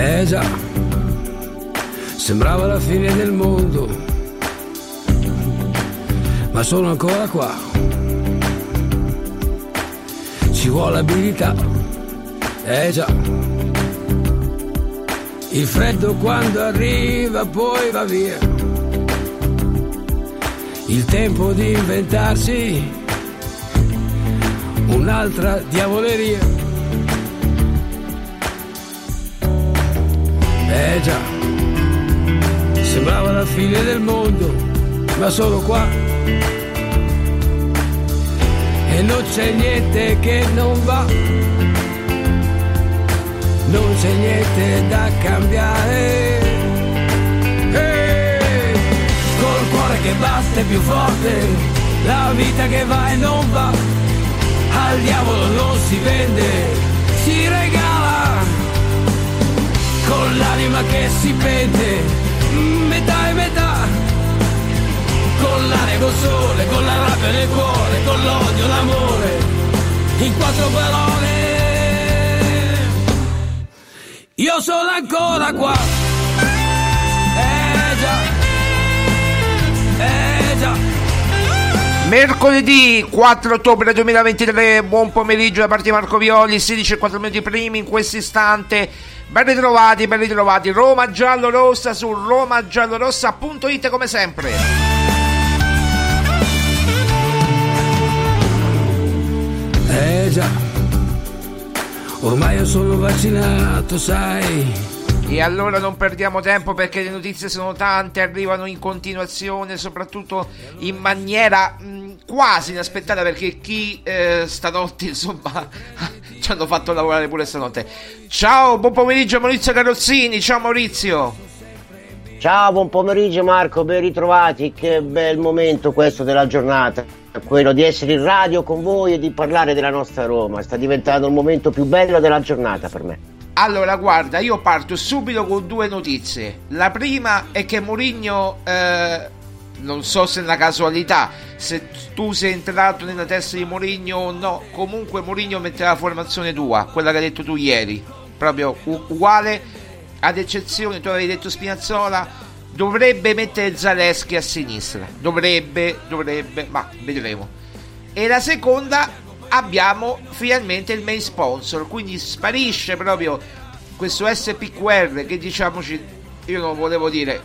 Eh già, sembrava la fine del mondo, ma sono ancora qua. Ci vuole abilità, eh già. Il freddo quando arriva poi va via. Il tempo di inventarsi un'altra diavoleria. Eh già, sembrava la fine del mondo, ma solo qua. E non c'è niente che non va, non c'è niente da cambiare. Ehi, Col cuore che batte più forte, la vita che va e non va, al diavolo non si vende, si regala l'anima che si pente, metà e metà, con l'aria col sole, con la rabbia nel cuore, con l'odio, l'amore, in quattro parole. Io sono ancora qua. Eh già, eh già. Mercoledì 4 ottobre 2023, buon pomeriggio da parte di Marco Violi, 16 e 4 minuti primi in questo istante. Ben ritrovati, ben ritrovati. Roma Giallo Rossa su romagiallorossa.it come sempre. Eh già, ormai io sono vaccinato, sai. E allora non perdiamo tempo perché le notizie sono tante, arrivano in continuazione, soprattutto in maniera mh, quasi inaspettata perché chi eh, stanotte insomma ci hanno fatto lavorare pure stanotte. Ciao, buon pomeriggio Maurizio Carrozzini, ciao Maurizio. Ciao, buon pomeriggio Marco, ben ritrovati, che bel momento questo della giornata, quello di essere in radio con voi e di parlare della nostra Roma, sta diventando il momento più bello della giornata per me. Allora, guarda, io parto subito con due notizie. La prima è che Mourinho, eh, non so se è una casualità, se tu sei entrato nella testa di Mourinho o no, comunque Mourinho mette la formazione tua, quella che hai detto tu ieri, proprio uguale, ad eccezione, tu avevi detto Spinazzola, dovrebbe mettere Zaleschi a sinistra, dovrebbe, dovrebbe, ma vedremo. E la seconda abbiamo finalmente il main sponsor, quindi sparisce proprio questo SPQR che diciamoci, io non volevo dire,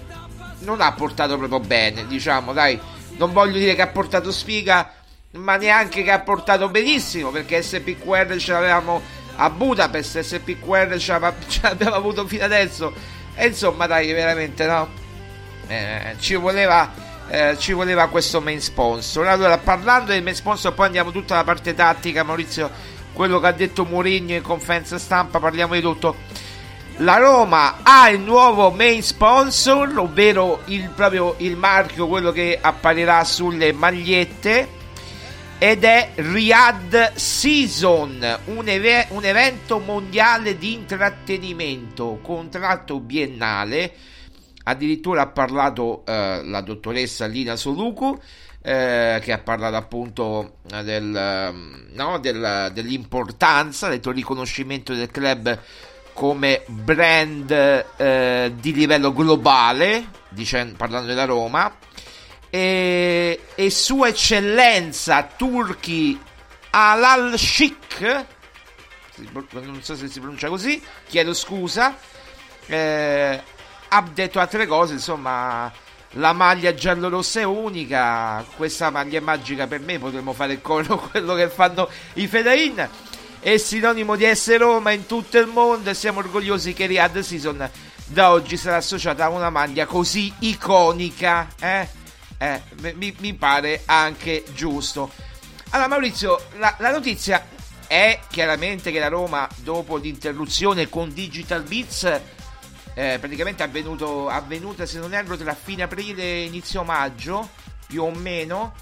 non ha portato proprio bene, diciamo, dai, non voglio dire che ha portato sfiga, ma neanche che ha portato benissimo, perché SPQR ce l'avevamo a Budapest, SPQR ce l'abbiamo avuto fino adesso, e insomma dai, veramente no, eh, ci voleva eh, ci voleva questo main sponsor. Allora, parlando del main sponsor, poi andiamo tutta la parte tattica, Maurizio, quello che ha detto Mourinho in conferenza stampa, parliamo di tutto. La Roma ha il nuovo main sponsor, ovvero il, proprio il marchio, quello che apparirà sulle magliette, ed è Riyadh Season, un, eve- un evento mondiale di intrattenimento, contratto biennale addirittura ha parlato eh, la dottoressa Lina Soluku eh, che ha parlato appunto del, ehm, no, del, dell'importanza del riconoscimento del club come brand eh, di livello globale dicendo, parlando della Roma e, e sua eccellenza Turchi Alal Sheikh non so se si pronuncia così chiedo scusa eh, ha detto altre cose, insomma, la maglia giallo-rossa è unica, questa maglia è magica per me, potremmo fare il coro quello che fanno i Fedain. È sinonimo di essere Roma in tutto il mondo e siamo orgogliosi che Riyadh Season da oggi sarà associata a una maglia così iconica. Eh? Eh, mi, mi, pare anche giusto. Allora Maurizio, la, la notizia è chiaramente che la Roma dopo l'interruzione con Digital Beats eh, praticamente è avvenuto, avvenuta se non erro tra fine aprile e inizio maggio più o meno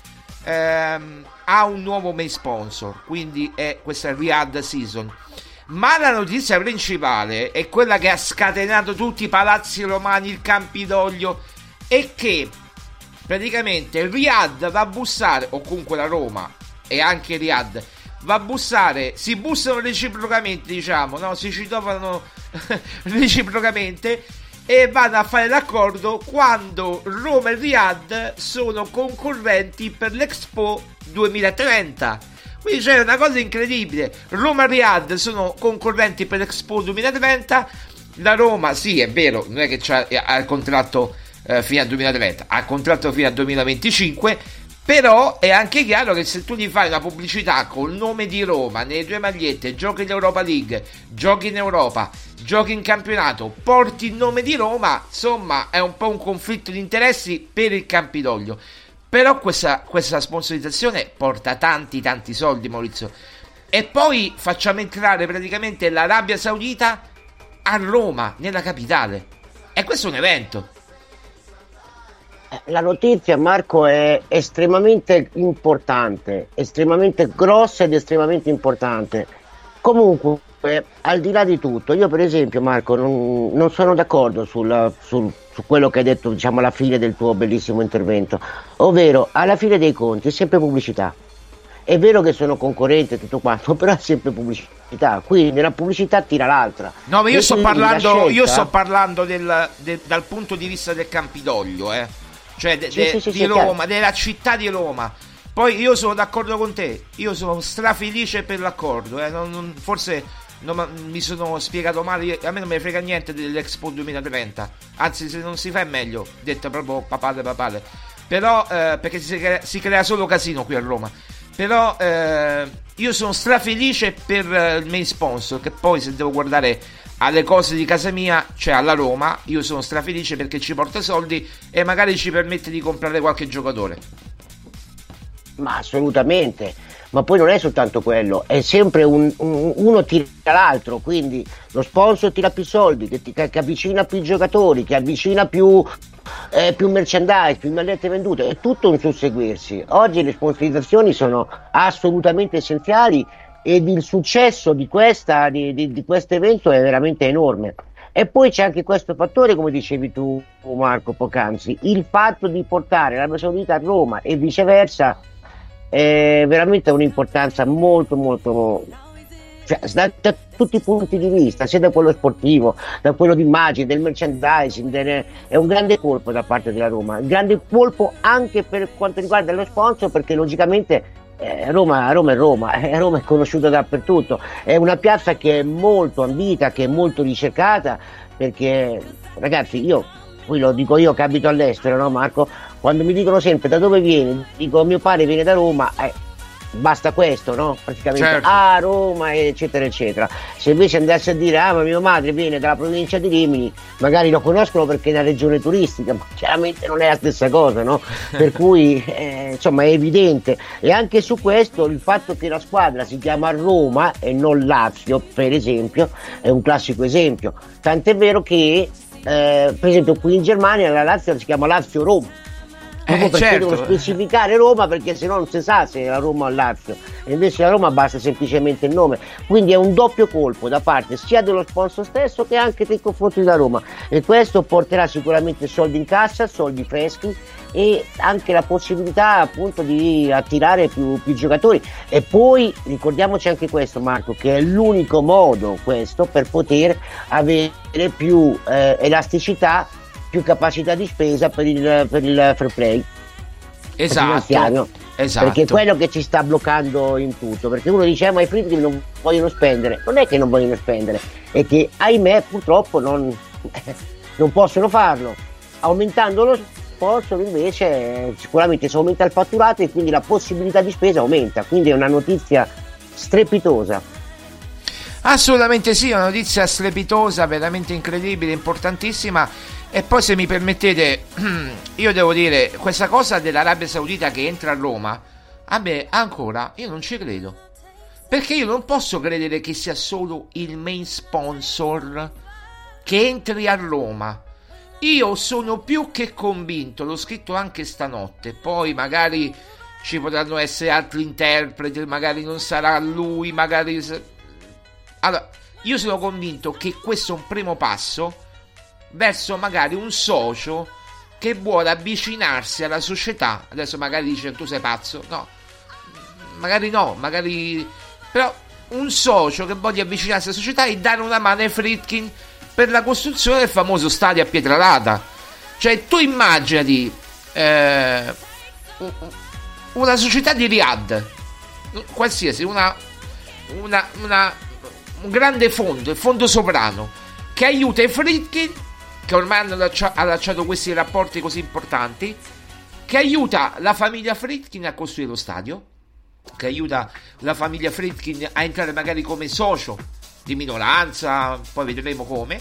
ehm, ha un nuovo main sponsor quindi è questa Riyadh Season. Ma la notizia principale è quella che ha scatenato tutti i palazzi romani il Campidoglio è che praticamente Riyadh va a bussare o comunque la Roma e anche Riyadh va a bussare si bussano reciprocamente diciamo no? si citavano reciprocamente e vanno a fare l'accordo quando Roma e Riyadh sono concorrenti per l'Expo 2030. Quindi c'è una cosa incredibile. Roma e Riyadh sono concorrenti per l'Expo 2030. La Roma, sì, è vero, non è che ha il contratto eh, fino al 2030, ha il contratto fino al 2025 però è anche chiaro che se tu gli fai una pubblicità col nome di Roma nelle tue magliette, giochi in Europa League, giochi in Europa, giochi in campionato, porti il nome di Roma, insomma è un po' un conflitto di interessi per il Campidoglio. Però questa, questa sponsorizzazione porta tanti tanti soldi Maurizio. E poi facciamo entrare praticamente l'Arabia Saudita a Roma, nella capitale. E questo è un evento. La notizia, Marco, è estremamente importante, estremamente grossa ed estremamente importante. Comunque, al di là di tutto, io per esempio, Marco, non, non sono d'accordo sulla, sul, su quello che hai detto diciamo, alla fine del tuo bellissimo intervento, ovvero alla fine dei conti è sempre pubblicità. È vero che sono concorrente e tutto quanto, però è sempre pubblicità. Quindi la pubblicità tira l'altra. No, ma io sto parlando, scelta... io sto parlando del, del, dal punto di vista del Campidoglio, eh cioè de, de, sì, sì, di Roma, della città di Roma. Poi io sono d'accordo con te, io sono strafelice per l'accordo, eh. non, non, forse non, mi sono spiegato male, a me non mi frega niente dell'Expo 2030, anzi se non si fa è meglio, detto proprio papale papale, però eh, perché si crea, si crea, solo casino qui a Roma, però eh, io sono strafelice per eh, il main sponsor, che poi se devo guardare alle cose di casa mia, cioè alla Roma, io sono strafelice perché ci porta soldi e magari ci permette di comprare qualche giocatore. Ma assolutamente, ma poi non è soltanto quello, è sempre un, un, uno tira l'altro, quindi lo sponsor tira più soldi, che, ti, che avvicina più giocatori, che avvicina più eh, più merchandise, più magliette vendute, è tutto un susseguirsi. Oggi le sponsorizzazioni sono assolutamente essenziali ed il successo di, questa, di, di, di questo evento è veramente enorme. E poi c'è anche questo fattore, come dicevi tu Marco poc'anzi, il fatto di portare l'Arabia Saudita a Roma e viceversa è veramente un'importanza molto molto cioè, da, da, tutti i punti di vista, sia da quello sportivo, da quello di immagine, del merchandising, del, è un grande colpo da parte della Roma, un grande colpo anche per quanto riguarda lo sponsor perché logicamente eh, Roma, Roma, è Roma, eh, Roma è conosciuta dappertutto, è una piazza che è molto ambita, che è molto ricercata, perché ragazzi io, qui lo dico io che abito all'estero, no Marco? Quando mi dicono sempre da dove vieni, dico mio padre viene da Roma, eh, basta questo, no? Praticamente Certo. a Roma, eccetera, eccetera. Se invece andasse a dire, ah, ma mia madre viene dalla provincia di Rimini, magari lo conoscono perché è una regione turistica, ma chiaramente non è la stessa cosa, no? Per cui, eh, insomma, è evidente. E anche su questo il fatto che la squadra si chiama Roma e non Lazio, per esempio, è un classico esempio. Tant'è vero che, eh, per esempio, qui in Germania la Lazio si chiama Lazio-Roma. Proprio perché certo. devono specificare Roma perché sennò non si sa se è la Roma o Lazio. E invece la Roma basta semplicemente il nome. Quindi è un doppio colpo da parte sia dello sponsor stesso che anche nei confronti della Roma. E questo porterà sicuramente soldi in cassa soldi freschi e anche la possibilità appunto di attirare più, più giocatori. E poi ricordiamoci anche questo Marco che è l'unico modo questo per poter avere più eh, elasticità più capacità di spesa per il, per il fair play Esatto. Esatto. Perché è quello che ci sta bloccando in tutto. Perché uno dice, "Eh, ma i fritti non vogliono spendere. Non è che non vogliono spendere, è che ahimè purtroppo non, non possono farlo. Aumentando lo sponsor invece sicuramente si aumenta il fatturato e quindi la possibilità di spesa aumenta. Quindi è una notizia strepitosa. Assolutamente sì, una notizia strepitosa, veramente incredibile, importantissima. E poi se mi permettete, io devo dire, questa cosa dell'Arabia Saudita che entra a Roma, a me ancora io non ci credo. Perché io non posso credere che sia solo il main sponsor che entri a Roma. Io sono più che convinto, l'ho scritto anche stanotte, poi magari ci potranno essere altri interpreti, magari non sarà lui, magari... Allora, io sono convinto che questo è un primo passo verso magari un socio che vuole avvicinarsi alla società. Adesso magari dice tu sei pazzo, no, magari no, magari però un socio che voglia avvicinarsi alla società e dare una mano ai Fritkin per la costruzione del famoso stadio a Pietralata. Cioè, tu immaginati eh, una società di Riyadh, qualsiasi, una, una, una- un grande fondo, il fondo sovrano, che aiuta i Fritkin, che ormai allaccia- allacciato questi rapporti così importanti, che aiuta la famiglia Fritkin a costruire lo stadio, che aiuta la famiglia Fritkin a entrare magari come socio di minoranza, poi vedremo come.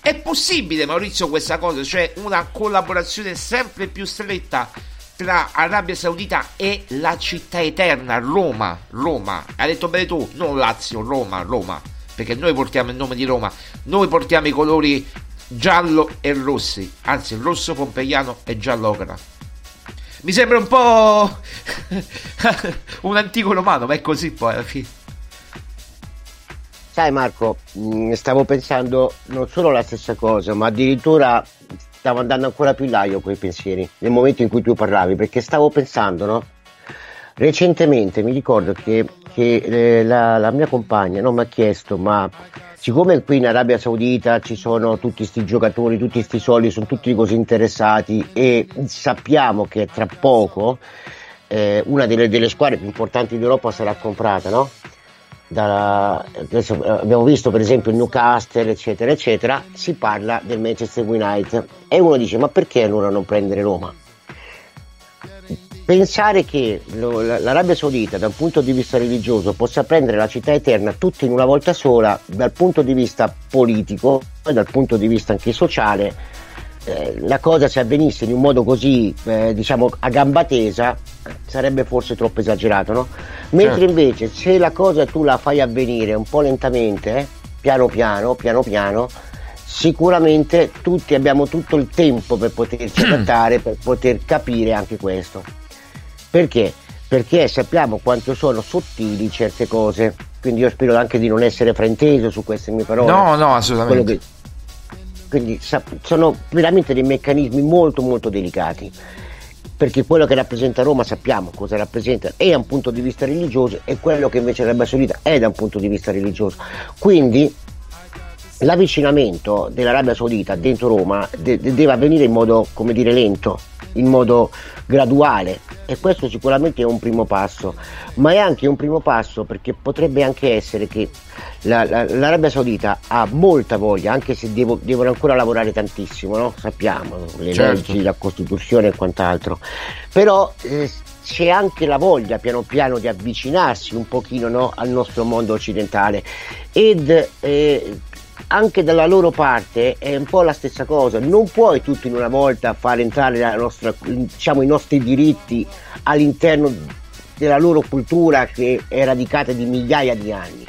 È possibile, Maurizio, questa cosa, cioè una collaborazione sempre più stretta tra Arabia Saudita e la città eterna, Roma, Roma. Hai detto bene tu, non Lazio, Roma, Roma, perché noi portiamo il nome di Roma, noi portiamo i colori giallo e rossi, anzi rosso pompeiano e giallo ocra. Mi sembra un po' un antico romano, ma è così poi alla fine. Sai Marco, mh, stavo pensando non solo la stessa cosa, ma addirittura stavo andando ancora più in là io con i pensieri, nel momento in cui tu parlavi, perché stavo pensando, no? Recentemente mi ricordo che, che, eh, la, la mia compagna no, mi ha chiesto, ma siccome qui in Arabia Saudita ci sono tutti questi giocatori, tutti questi soldi, sono tutti così interessati e sappiamo che tra poco eh, una delle, delle squadre più importanti d'Europa sarà comprata, no? Da, adesso eh, abbiamo visto per esempio il Newcastle eccetera eccetera si parla del Manchester United e uno dice ma perché allora non prendere Roma pensare che lo- la- l'Arabia Saudita da un punto di vista religioso possa prendere la città eterna tutta in una volta sola dal punto di vista politico e dal punto di vista anche sociale eh, la cosa se avvenisse in un modo così eh, diciamo a gamba tesa sarebbe forse troppo esagerato no? mentre Certo. invece se la cosa tu la fai avvenire un po' lentamente eh, piano piano piano piano sicuramente tutti abbiamo tutto il tempo per poterci adattare, per poter capire anche questo. Perché? Perché sappiamo quanto sono sottili certe cose, quindi io spero anche di non essere frainteso su queste mie parole. No, no, assolutamente. Che- quindi sono veramente dei meccanismi molto molto delicati perché quello che rappresenta Roma sappiamo cosa rappresenta e da un punto di vista religioso e quello che invece l'Arabia Saudita è da un punto di vista religioso quindi l'avvicinamento dell'Arabia Saudita dentro Roma de- de- deve avvenire in modo come dire lento in modo graduale e questo sicuramente è un primo passo ma è anche un primo passo perché potrebbe anche essere che la- la- l'Arabia Saudita ha molta voglia anche se devo- devono ancora lavorare tantissimo no? sappiamo le Certo. leggi la Costituzione e quant'altro però eh, c'è anche la voglia piano piano di avvicinarsi un pochino no, al nostro mondo occidentale ed eh, anche dalla loro parte è un po' la stessa cosa, non puoi tutto in una volta far entrare nostra, diciamo, i nostri diritti all'interno della loro cultura che è radicata di migliaia di anni.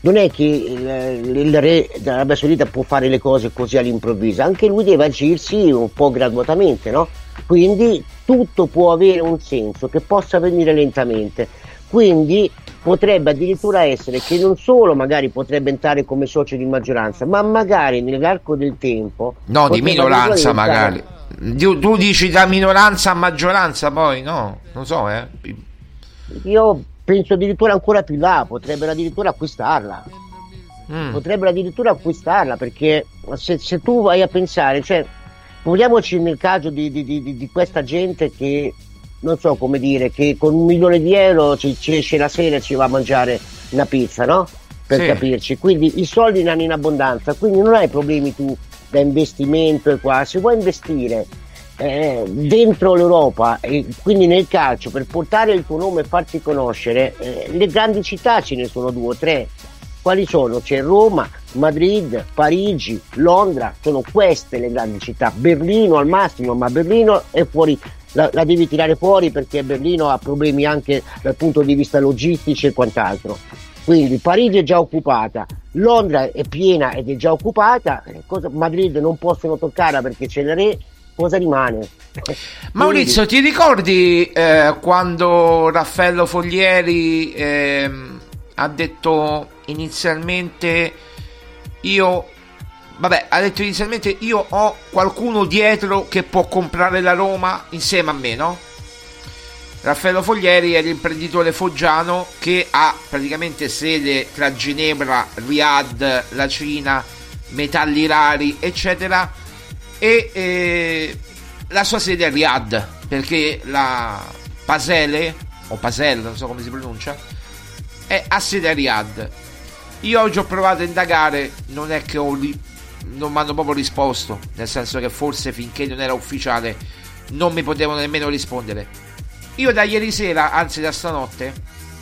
Non è che il, il re dell'Arabia Saudita può fare le cose così all'improvviso, anche lui deve agirsi un po' graduatamente, no? Quindi tutto può avere un senso che possa avvenire lentamente. Quindi potrebbe addirittura essere che non solo magari potrebbe entrare come socio di maggioranza, ma magari nell'arco del tempo. No, di minoranza magari. Tu, tu dici da minoranza a maggioranza, poi no, non so, eh. Io penso addirittura ancora più là, potrebbero addirittura acquistarla. Mm. Potrebbero addirittura acquistarla perché se, se tu vai a pensare, cioè, poniamoci nel caso di, di- di- di questa gente che non so come dire, che con un milione di euro ci, ci esce la sera e ci va a mangiare una pizza, no? Per Sì. capirci. Quindi i soldi ne hanno in abbondanza, quindi non hai problemi tu da investimento e qua. Se vuoi investire eh, dentro l'Europa e quindi nel calcio per portare il tuo nome e farti conoscere, eh, le grandi città ce ne sono due o tre. Quali sono? C'è Roma, Madrid, Parigi, Londra, sono queste le grandi città. Berlino al massimo, ma Berlino è fuori, la, la devi tirare fuori perché Berlino ha problemi anche dal punto di vista logistici e quant'altro. Quindi Parigi è già occupata, Londra è piena ed è già occupata, eh, cosa- Madrid non possono toccarla perché c'è il re, cosa rimane? Maurizio, ti ricordi eh, quando Raffaello Foglieri ehm, ha detto inizialmente io vabbè, ha detto inizialmente io ho qualcuno dietro che può comprare la Roma insieme a me, no? Raffaello Foglieri è l'imprenditore foggiano che ha praticamente sede tra Ginevra, Riyadh, la Cina, metalli rari, eccetera. E eh, la sua sede è Riyadh perché la Pasele o Pasel, non so come si pronuncia, è a sede a Riyadh. Io oggi ho provato a indagare, non è che ho non mi hanno proprio risposto, nel senso che forse finché non era ufficiale non mi potevano nemmeno rispondere. Io da ieri sera, anzi da stanotte,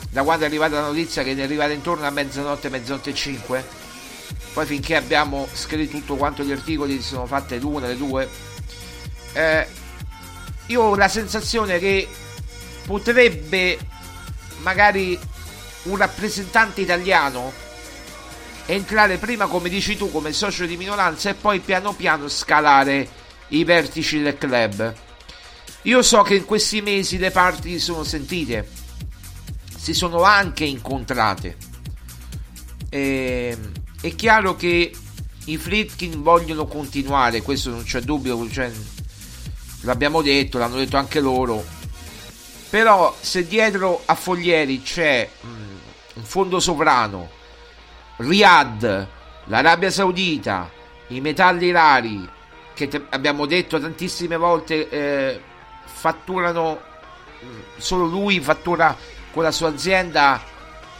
da quando è arrivata la notizia che è arrivata intorno a mezzanotte, mezzanotte e 5, poi finché abbiamo scritto tutto quanto gli articoli si sono fatte l'una, le due, eh, io ho la sensazione che potrebbe magari un rappresentante italiano entrare prima come dici tu come socio di minoranza e poi piano piano scalare i vertici del club. Io so che in questi mesi le parti si sono sentite, si sono anche incontrate. E, è chiaro che i Fritkin vogliono continuare, questo non c'è dubbio, cioè, l'abbiamo detto, l'hanno detto anche loro. Però se dietro a Foglieri c'è mm, un fondo sovrano, Riyadh, l'Arabia Saudita, i metalli rari, che te- abbiamo detto tantissime volte eh, fatturano, solo lui fattura con la sua azienda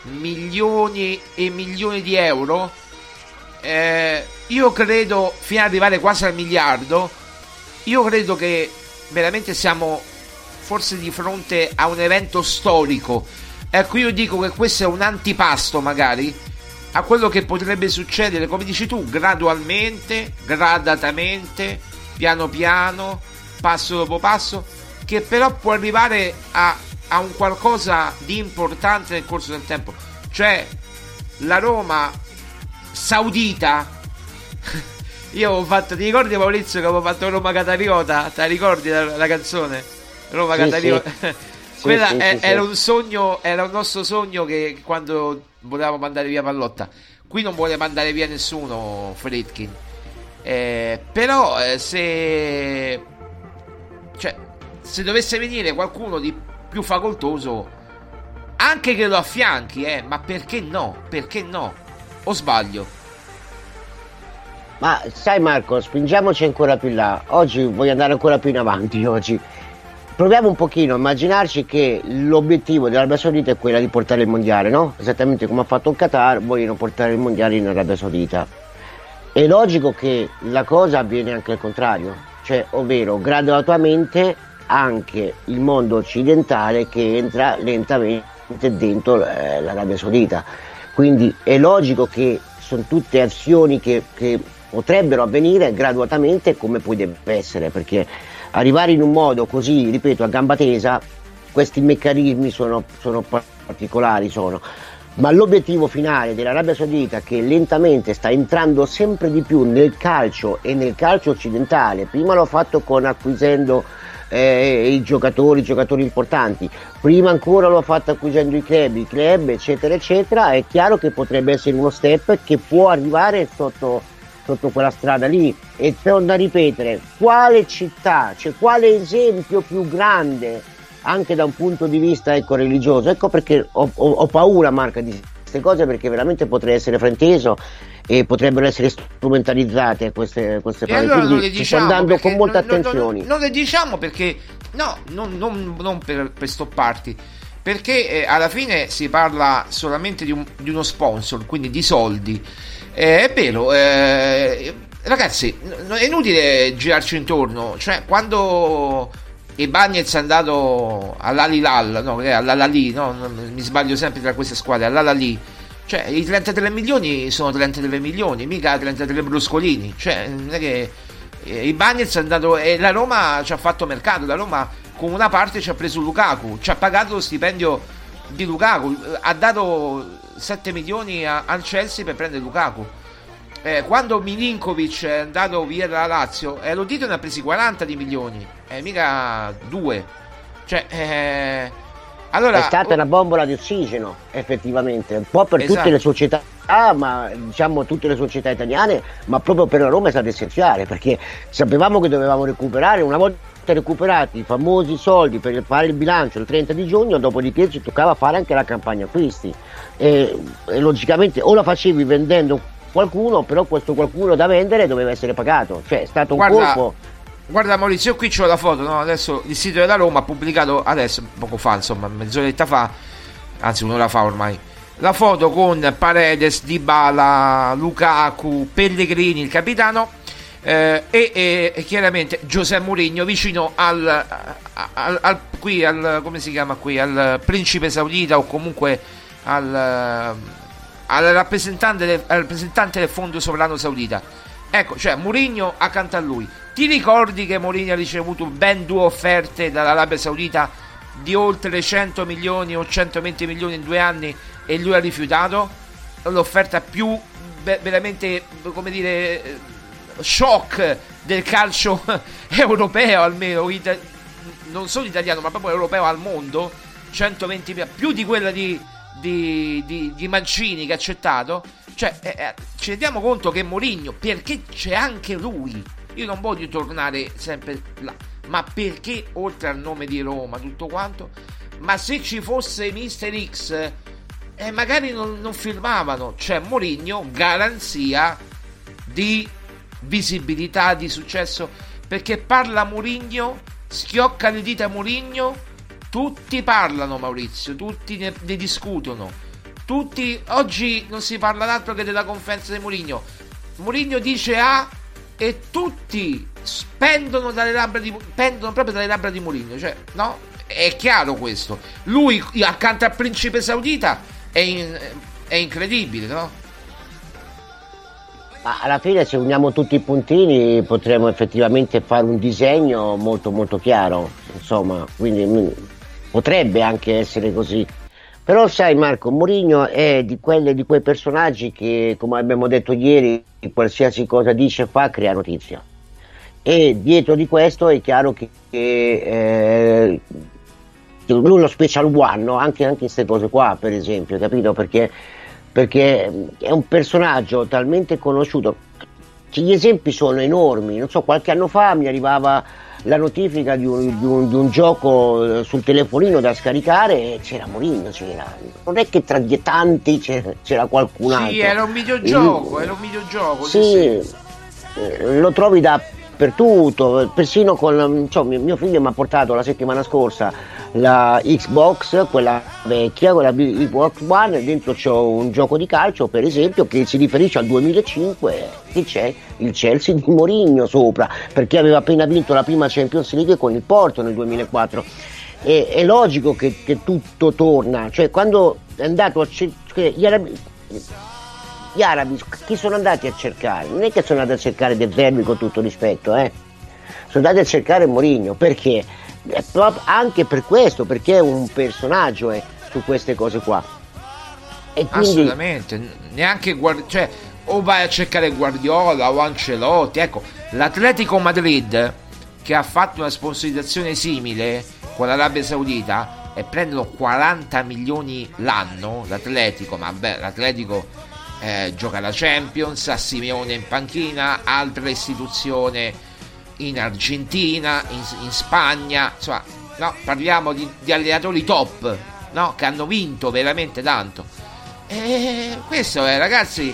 milioni e milioni di euro. Eh, io credo, fino ad arrivare quasi al miliardo, io credo che veramente siamo forse di fronte a un evento storico. Ecco, io dico che questo è un antipasto magari a quello che potrebbe succedere, come dici tu, gradualmente, gradatamente, piano piano, passo dopo passo, che però può arrivare a, a un qualcosa di importante nel corso del tempo. Cioè, la Roma saudita Io avevo fatto, ti ricordi Maurizio che avevo fatto Roma Catariota? Ti ricordi la, la canzone? Roma Sì, Catariota. sì. Quella Sì, è- sì, era un sogno, era un nostro sogno che quando volevamo mandare via Pallotta. Qui non vuole mandare via nessuno Fredkin. Eh, però eh, se cioè, se dovesse venire qualcuno di più facoltoso, anche che lo affianchi, eh, ma perché no? Perché no? O sbaglio? Ma sai Marco, spingiamoci ancora più in là. Oggi voglio andare ancora più in avanti oggi. Proviamo un pochino a immaginarci che l'obiettivo dell'Arabia Saudita è quello di portare il mondiale, no? Esattamente come ha fatto il Qatar, vogliono portare il mondiale in Arabia Saudita. È logico che la cosa avviene anche al contrario, cioè ovvero graduatamente anche il mondo occidentale che entra lentamente dentro eh, l'Arabia Saudita. Quindi è logico che sono tutte azioni che, che potrebbero avvenire graduatamente come poi deve essere, perché arrivare in un modo così, ripeto, a gamba tesa, questi meccanismi sono, sono particolari, sono. Ma l'obiettivo finale dell'Arabia Saudita, che lentamente sta entrando sempre di più nel calcio e nel calcio occidentale, prima l'ho fatto con acquisendo eh, i giocatori, i giocatori importanti, prima ancora l'ho fatto acquisendo i club, i club, eccetera, eccetera, è chiaro che potrebbe essere uno step che può arrivare sotto, sotto quella strada lì. E torno a ripetere, quale città, cioè quale esempio più grande anche da un punto di vista ecco, religioso. Ecco perché ho, ho- ho paura, Marca, di queste cose perché veramente potrei essere frainteso e potrebbero essere strumentalizzate queste, queste E parole. allora non Quindi le ci sto diciamo andando con non- non- attenzione. Non, non le diciamo perché no, non, non- non per, per stopparti. Perché eh, alla fine si parla solamente di, un- di uno sponsor, quindi di soldi. Eh, è vero, eh, ragazzi, è inutile girarci intorno. Cioè, quando Ibagnez è andato all'Alilal, no, è all'Alali, no, mi sbaglio sempre tra queste squadre, all'Alali. Cioè, i 33 milioni sono 33 milioni, mica 33 bruscolini. Cioè, non è che eh, Ibagnez è andato e la Roma ci ha fatto mercato, la Roma con una parte ci ha preso Lukaku, ci ha pagato lo stipendio di Lukaku, eh, ha dato 7 milioni a- al Chelsea per prendere Lukaku. Eh, quando Milinkovic è andato via dalla Lazio, eh, lo dito ne ha presi 40 di milioni, eh, mica 2. Cioè, eh, allora, è stata una bombola di ossigeno, effettivamente, un po' per Esatto. tutte le società, ah, ma diciamo tutte le società italiane, ma proprio per la Roma è stato essenziale, perché sapevamo che dovevamo recuperare, una volta recuperati i famosi soldi per fare il bilancio il 30 di giugno, dopodiché ci toccava fare anche la campagna acquisti. E, e logicamente o la facevi vendendo qualcuno, però questo qualcuno da vendere doveva essere pagato, cioè è stato un Guarda, colpo. Guarda Maurizio, io qui c'ho la foto, no? Adesso il sito della Roma ha pubblicato adesso, poco fa, insomma, mezz'oretta fa, anzi un'ora fa ormai, la foto con Paredes, Dybala, Lukaku, Pellegrini, il capitano, eh, e, e- chiaramente Giuseppe Mourinho vicino al, al- al- qui al, come si chiama qui, al principe saudita o comunque al, rappresentante, del- rappresentante del fondo sovrano saudita. Ecco, cioè Mourinho accanto a lui. Ti ricordi che Mourinho ha ricevuto ben due offerte dall'Arabia Saudita di oltre 100 milioni o 120 milioni in due anni e lui ha rifiutato? L'offerta più veramente, come dire, shock del calcio europeo almeno, ita- non solo italiano ma proprio europeo al mondo, 120 milioni, più di quella di, di, di- di Mancini che ha accettato. Cioè, eh, eh, ci rendiamo conto che Mourinho, perché c'è anche lui, io non voglio tornare sempre là, ma perché oltre al nome di Roma, tutto quanto, ma se ci fosse Mister X, eh, magari non, non firmavano, c'è Mourinho, garanzia di visibilità, di successo, perché parla Mourinho, schiocca le dita Mourinho, tutti parlano Maurizio, tutti ne, ne discutono. Tutti oggi non si parla d'altro che della conferenza di Mourinho. Mourinho dice A e tutti spendono dalle labbra di pendono proprio dalle labbra di Mourinho, cioè, no? È chiaro questo. Lui accanto al principe saudita è, in- è incredibile, no? Alla fine se uniamo tutti i puntini potremo effettivamente fare un disegno molto molto chiaro, insomma, quindi potrebbe anche essere così. Però sai Marco, Mourinho è di, quelle, di quei personaggi che, come abbiamo detto ieri, qualsiasi cosa dice fa crea notizia. E dietro di questo è chiaro che, che eh, lui lo special one, no? anche, anche queste cose qua, per esempio, capito? Perché, perché è un personaggio talmente conosciuto. Gli esempi sono enormi. Non so, qualche anno fa mi arrivava la notifica di un, di un, di un gioco eh, sul telefonino da scaricare e c'era Mourinho, c'era. Non è che tra gli tanti c'era, c'era qualcun altro. Sì, era un videogioco, era un videogioco. Sì, sì. Eh, lo trovi dappertutto, persino con cioè, mio figlio mi ha portato la settimana scorsa la Xbox, quella vecchia, quella Xbox One, dentro c'è un gioco di calcio per esempio che si riferisce al 2005 che c'è il Chelsea di Mourinho sopra perché aveva appena vinto la prima Champions League con il Porto nel 2004 e, è logico che, che, tutto torna cioè quando è andato a cercare gli arabi, chi sono andati a cercare? Non è che sono andati a cercare De Zerbi con tutto rispetto eh. Sono andati a cercare Mourinho perché? Anche per questo, perché è un personaggio eh, su queste cose qua. E quindi... Assolutamente, neanche guard- cioè, o vai a cercare Guardiola o Ancelotti, ecco, l'Atletico Madrid che ha fatto una sponsorizzazione simile con l'Arabia Saudita e prendono 40 milioni l'anno l'Atletico, ma beh, l'Atletico eh, gioca la Champions, ha Simeone in panchina, altra istituzione in Argentina, in, in Spagna, insomma, no, parliamo di, di allenatori top, no, che hanno vinto veramente tanto. E questo è, ragazzi,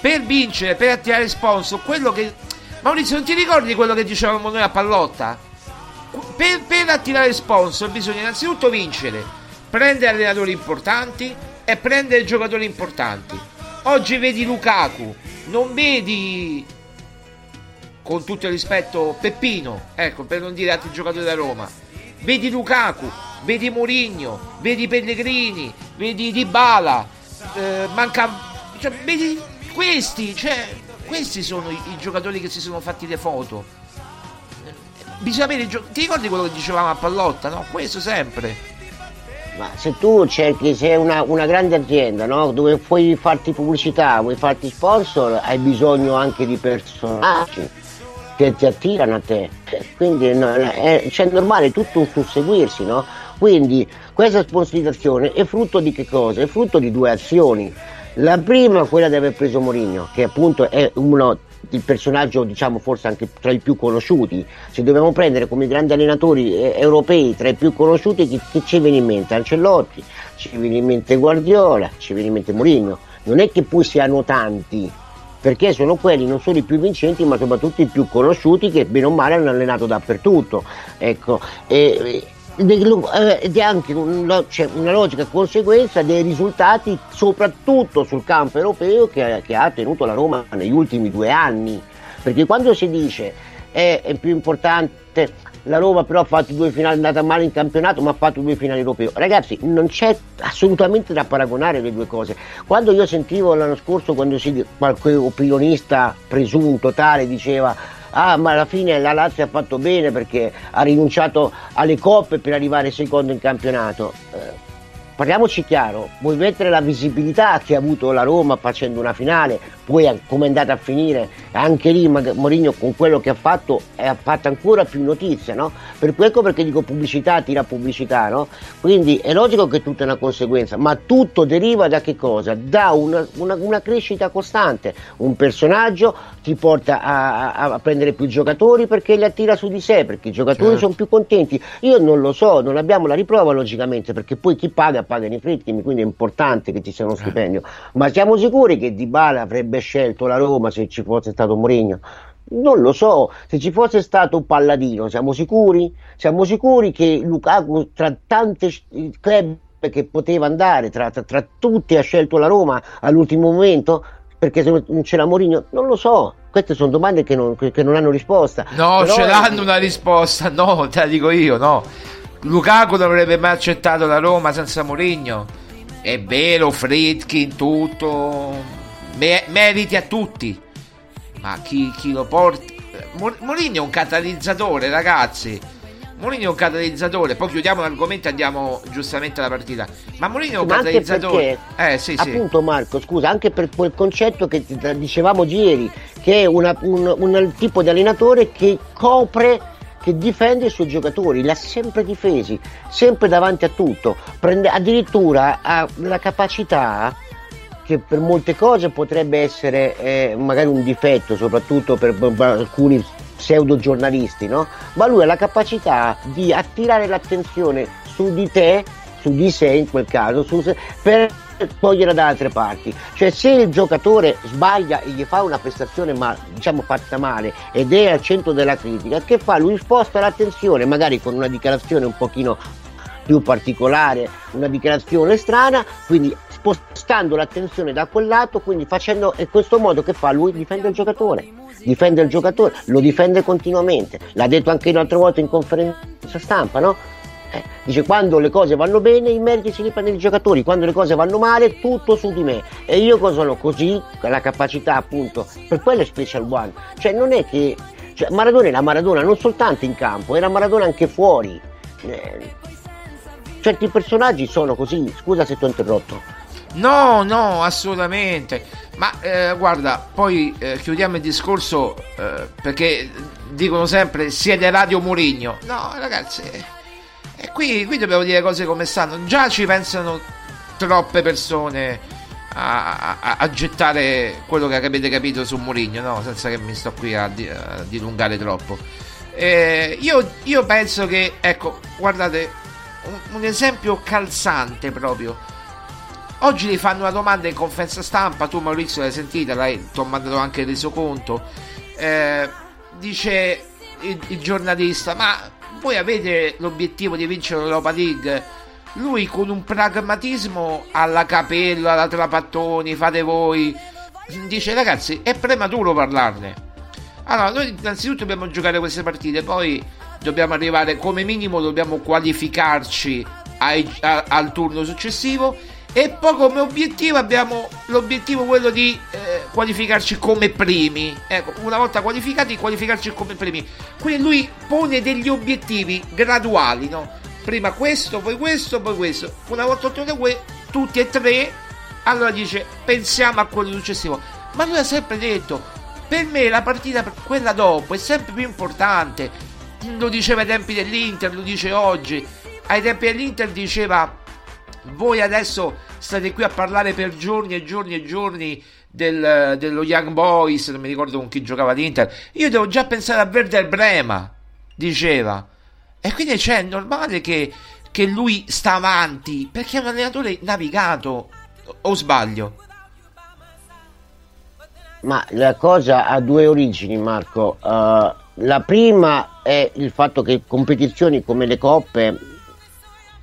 per vincere, per attirare sponsor, quello che... Maurizio, non ti ricordi quello che dicevamo noi a Pallotta? Per, per attirare sponsor bisogna innanzitutto vincere, prendere allenatori importanti e prendere giocatori importanti. Oggi vedi Lukaku, non vedi con tutto il rispetto, Peppino, ecco, per non dire altri giocatori da Roma. Vedi Lukaku, vedi Mourinho, vedi Pellegrini, vedi Dybala, eh, manca... Cioè, vedi questi, cioè, questi sono i, i, giocatori che si sono fatti le foto. Bisogna avere... Gio- Ti ricordi quello che dicevamo a Pallotta, no? Questo sempre. Ma se tu cerchi, sei una, una grande azienda, no? Dove puoi farti pubblicità, vuoi farti sponsor, hai bisogno anche di personaggi che ti attirano a te. Quindi è, cioè, normale tutto un susseguirsi, no? Quindi questa sponsorizzazione è frutto di che cosa? È frutto di due azioni. La prima quella di aver preso Mourinho, che appunto è uno il personaggio diciamo forse anche tra i più conosciuti. Se dobbiamo prendere come grandi allenatori eh, europei tra i più conosciuti chi, chi, ci viene in mente? Ancellotti ci viene in mente Guardiola ci viene in mente Mourinho. Non è che poi siano tanti perché sono quelli non solo i più vincenti ma soprattutto i più conosciuti che bene o male hanno allenato dappertutto ecco, e, ed è anche una, cioè una logica conseguenza dei risultati soprattutto sul campo europeo che, che ha tenuto la Roma negli ultimi due anni perché quando si dice è, è più importante la Roma però ha fatto due finali, è andata male in campionato, ma ha fatto due finali europei. Ragazzi, non c'è assolutamente da paragonare le due cose. Quando io sentivo l'anno scorso, quando si, qualche opinionista presunto tale diceva ah ma alla fine la Lazio ha fatto bene perché ha rinunciato alle coppe per arrivare secondo in campionato. Eh, parliamoci chiaro, vuoi mettere la visibilità che ha avuto la Roma facendo una finale, poi come è andata a finire, anche lì Mourinho con quello che ha fatto ha fatto ancora più notizia, no? Per ecco perché dico pubblicità tira pubblicità, no? Quindi è logico che tutto è una conseguenza, ma tutto deriva da che cosa? Da una, una, una crescita costante, un personaggio ti porta a, a, a, prendere più giocatori perché li attira su di sé, perché i giocatori certo. sono più contenti. Io non lo so, non abbiamo la riprova logicamente, perché poi chi paga pagano i frittimi, quindi è importante che ci sia uno eh. stipendio. Ma siamo sicuri che Di Bala avrebbe scelto la Roma se ci fosse stato Mourinho? Non lo so, se ci fosse stato Palladino, siamo sicuri? Siamo sicuri che Lukaku tra tanti club che poteva andare, tra, tra, tra tutti ha scelto la Roma all'ultimo momento? Perché se non c'era Mourinho, non lo so. Queste sono domande che non, che non hanno risposta. No, Però ce l'hanno una risposta, no, te la dico io, no. Lukaku non avrebbe mai accettato la Roma senza Mourinho. È vero, Fritkin, tutto. Me- meriti a tutti. Ma chi, chi lo porta. Mourinho è un catalizzatore, ragazzi. Mourinho è un catalizzatore, poi chiudiamo l'argomento e andiamo giustamente alla partita. Ma Mourinho è un Ma catalizzatore. perché, Eh, sì, sì. appunto Marco, scusa, anche per quel concetto che dicevamo ieri, che è una- un, un tipo di allenatore che copre, che difende i suoi giocatori, li ha sempre difesi, sempre davanti a tutto, Prende- addirittura ha la capacità che per molte cose potrebbe essere eh, magari un difetto, soprattutto per, per alcuni pseudo giornalisti, no? Ma lui ha la capacità di attirare l'attenzione su di te, su di sé in quel caso, su se- per togliere da altre parti. Cioè se il giocatore sbaglia e gli fa una prestazione ma, diciamo fatta male ed è al centro della critica, che fa? Lui sposta l'attenzione, magari con una dichiarazione un pochino più particolare, una dichiarazione strana, quindi spostando l'attenzione da quel lato, quindi facendo in questo modo che fa lui difende il giocatore, difende il giocatore, lo difende continuamente, l'ha detto anche l'altra volta in conferenza stampa, no? Eh, dice quando le cose vanno bene i meriti si li prendono i giocatori, quando le cose vanno male tutto su di me e io cosa sono così, la capacità appunto, per quello è special one, cioè non è che cioè, Maradona era Maradona non soltanto in campo, era Maradona anche fuori. Eh, certi personaggi sono così, scusa se ti ho interrotto. No, no, assolutamente. Ma eh, guarda, poi eh, chiudiamo il discorso eh, perché dicono sempre siete Radio Murigno. No, ragazzi, e qui, qui dobbiamo dire cose come stanno. Già ci pensano troppe persone a, a- a gettare quello che avete capito su Murigno, no? Senza che mi sto qui a, a dilungare troppo. Eh, io, io penso che, ecco, guardate, un, un esempio calzante proprio. Oggi gli fanno una domanda in conferenza stampa, tu Maurizio l'hai sentita, l'hai, mandato anche il resoconto. Eh, dice il, il giornalista, ma voi avete l'obiettivo di vincere l'Europa League? Lui con un pragmatismo alla capello, alla trapattoni, fate voi. Dice ragazzi, è prematuro parlarne. Allora, noi innanzitutto dobbiamo giocare queste partite, poi dobbiamo arrivare come minimo, dobbiamo qualificarci ai- a- al turno successivo e poi come obiettivo abbiamo l'obiettivo quello di eh, qualificarci come primi. Ecco, una volta qualificati, qualificarci come primi. Quindi lui pone degli obiettivi graduali, no? Prima questo, poi questo, poi questo. Una volta ottenuto que- tutti e tre, allora dice pensiamo a quello successivo. Ma lui ha sempre detto, per me la partita, quella dopo, è sempre più importante. Lo diceva ai tempi dell'Inter, lo dice oggi. Ai tempi dell'Inter diceva voi adesso state qui a parlare per giorni e giorni e giorni del- dello Young Boys, non mi ricordo con chi giocava l'Inter. Io devo già pensare a Werder Brema, diceva. E quindi c'è, è normale che, che lui sta avanti, perché è un allenatore navigato, o sbaglio? Ma la cosa ha due origini, Marco. Uh, la prima è il fatto che competizioni come le coppe,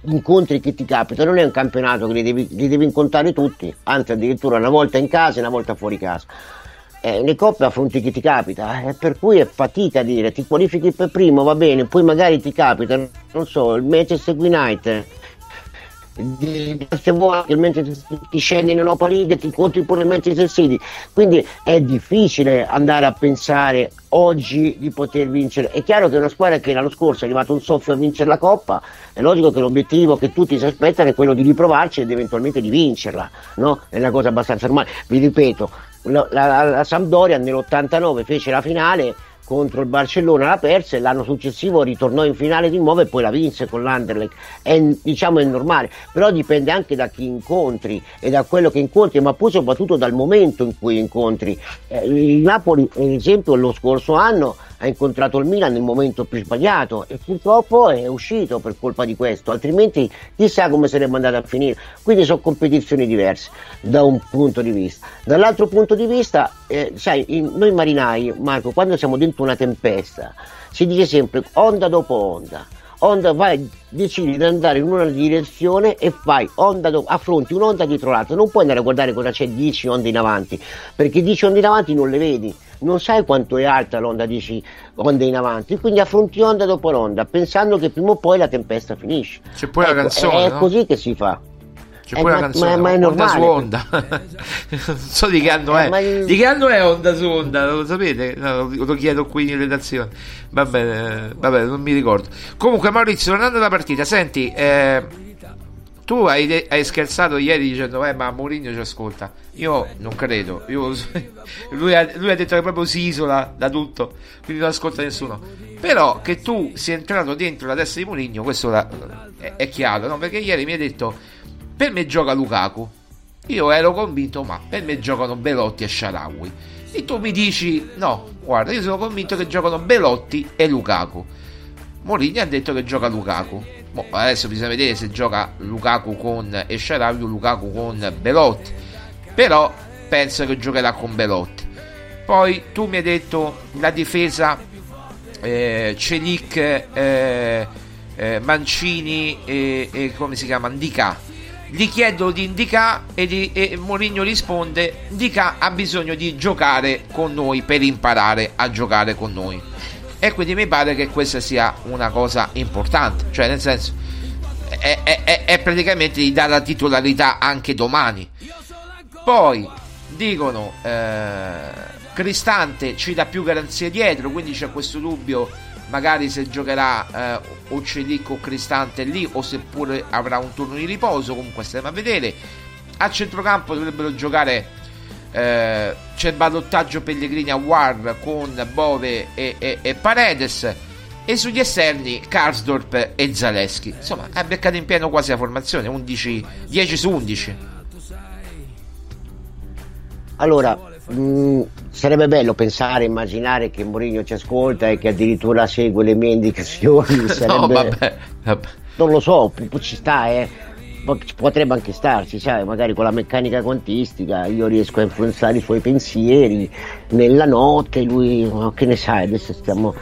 incontri che ti capitano, non è un campionato che li devi, li devi incontrare tutti, anzi addirittura una volta in casa e una volta fuori casa. Eh, le coppe affronti chi ti capita, eh, per cui è fatica a dire, ti qualifichi per primo, va bene, poi magari ti capita, non so, il Manchester United, di volte mentre ti scendi in Europa League ti incontri pure il Manchester City. Quindi è difficile andare a pensare oggi di poter vincere. È chiaro che una squadra che l'anno scorso è arrivato un soffio a vincere la Coppa è logico che l'obiettivo che tutti si aspettano è quello di riprovarci ed eventualmente di vincerla no? è una cosa abbastanza normale. Vi ripeto la, la- la Sampdoria nell'89 fece la finale contro il Barcellona la perse l'anno successivo ritornò in finale di nuovo e poi la vinse con l'Anderlecht. È, diciamo è normale però dipende anche da chi incontri e da quello che incontri ma poi soprattutto dal momento in cui incontri. Eh, il Napoli ad esempio lo scorso anno ha incontrato il Milan nel momento più sbagliato e purtroppo è uscito per colpa di questo altrimenti chissà come sarebbe andato a finire. Quindi sono competizioni diverse da un punto di vista. Dall'altro punto di vista eh, sai in- noi marinai Marco quando siamo dentro una tempesta. Si dice sempre onda dopo onda. Onda vai decidi di andare in una direzione e fai onda dopo affronti un'onda dietro l'altra. Non puoi andare a guardare cosa c'è 10 onde in avanti perché 10 onde in avanti non le vedi. Non sai quanto è alta l'onda 10 onde in avanti. Quindi affronti onda dopo onda pensando che prima o poi la tempesta finisce. C'è poi la Ecco, canzone, è no? così che si fa C'è Eh, quella ma- canzone, ma- ma Onda normale. su Onda. non so di che anno Eh, è. il- Di che anno è Onda su Onda? Lo sapete? No, lo, lo chiedo qui in redazione. Va bene, va bene, non mi ricordo. Comunque, Maurizio, tornando alla partita, senti, eh, tu hai, hai scherzato ieri dicendo, eh, ma Mourinho ci ascolta. Io non credo. Io- lui, ha, lui ha detto che proprio si isola da tutto, quindi non ascolta nessuno. Però che tu sia entrato dentro la testa di Mourinho, questo la- è, è chiaro, no? Perché ieri mi hai detto, per me gioca Lukaku. Io ero convinto, ma per me giocano Belotti e Sharawi. E tu mi dici, no, guarda, io sono convinto che giocano Belotti e Lukaku. Mourinho ha detto che gioca Lukaku. Boh, adesso bisogna vedere se gioca Lukaku con Esharawi o Lukaku con Belotti. Però penso che giocherà con Belotti. Poi tu mi hai detto la difesa eh, Celic, eh, eh, Mancini e, e come si chiama? Indica. Gli chiedo di Indica e, e Mourinho risponde: Indica ha bisogno di giocare con noi per imparare a giocare con noi. E quindi mi pare che questa sia una cosa importante, cioè nel senso è, è- è- è praticamente di dare la titolarità anche domani. Poi dicono eh, Cristante ci dà più garanzie dietro, quindi c'è questo dubbio magari se giocherà eh, o Celic o Cristante lì o seppure avrà un turno di riposo, comunque staremo a vedere. A centrocampo dovrebbero giocare eh, c'è ballottaggio Pellegrini a War con Bove e, e- e Paredes e sugli esterni Karsdorp e Zaleschi insomma è beccato in pieno quasi la formazione 11, 10 su 11 Allora, mh, sarebbe bello pensare, immaginare che Mourinho ci ascolta e che addirittura segue le mie indicazioni. Sarebbe... no vabbè, vabbè. Non lo so, ci sta, eh. Potrebbe anche starci, sai, magari con la meccanica quantistica io riesco a influenzare i suoi pensieri nella notte, lui, oh, che ne sai, adesso stiamo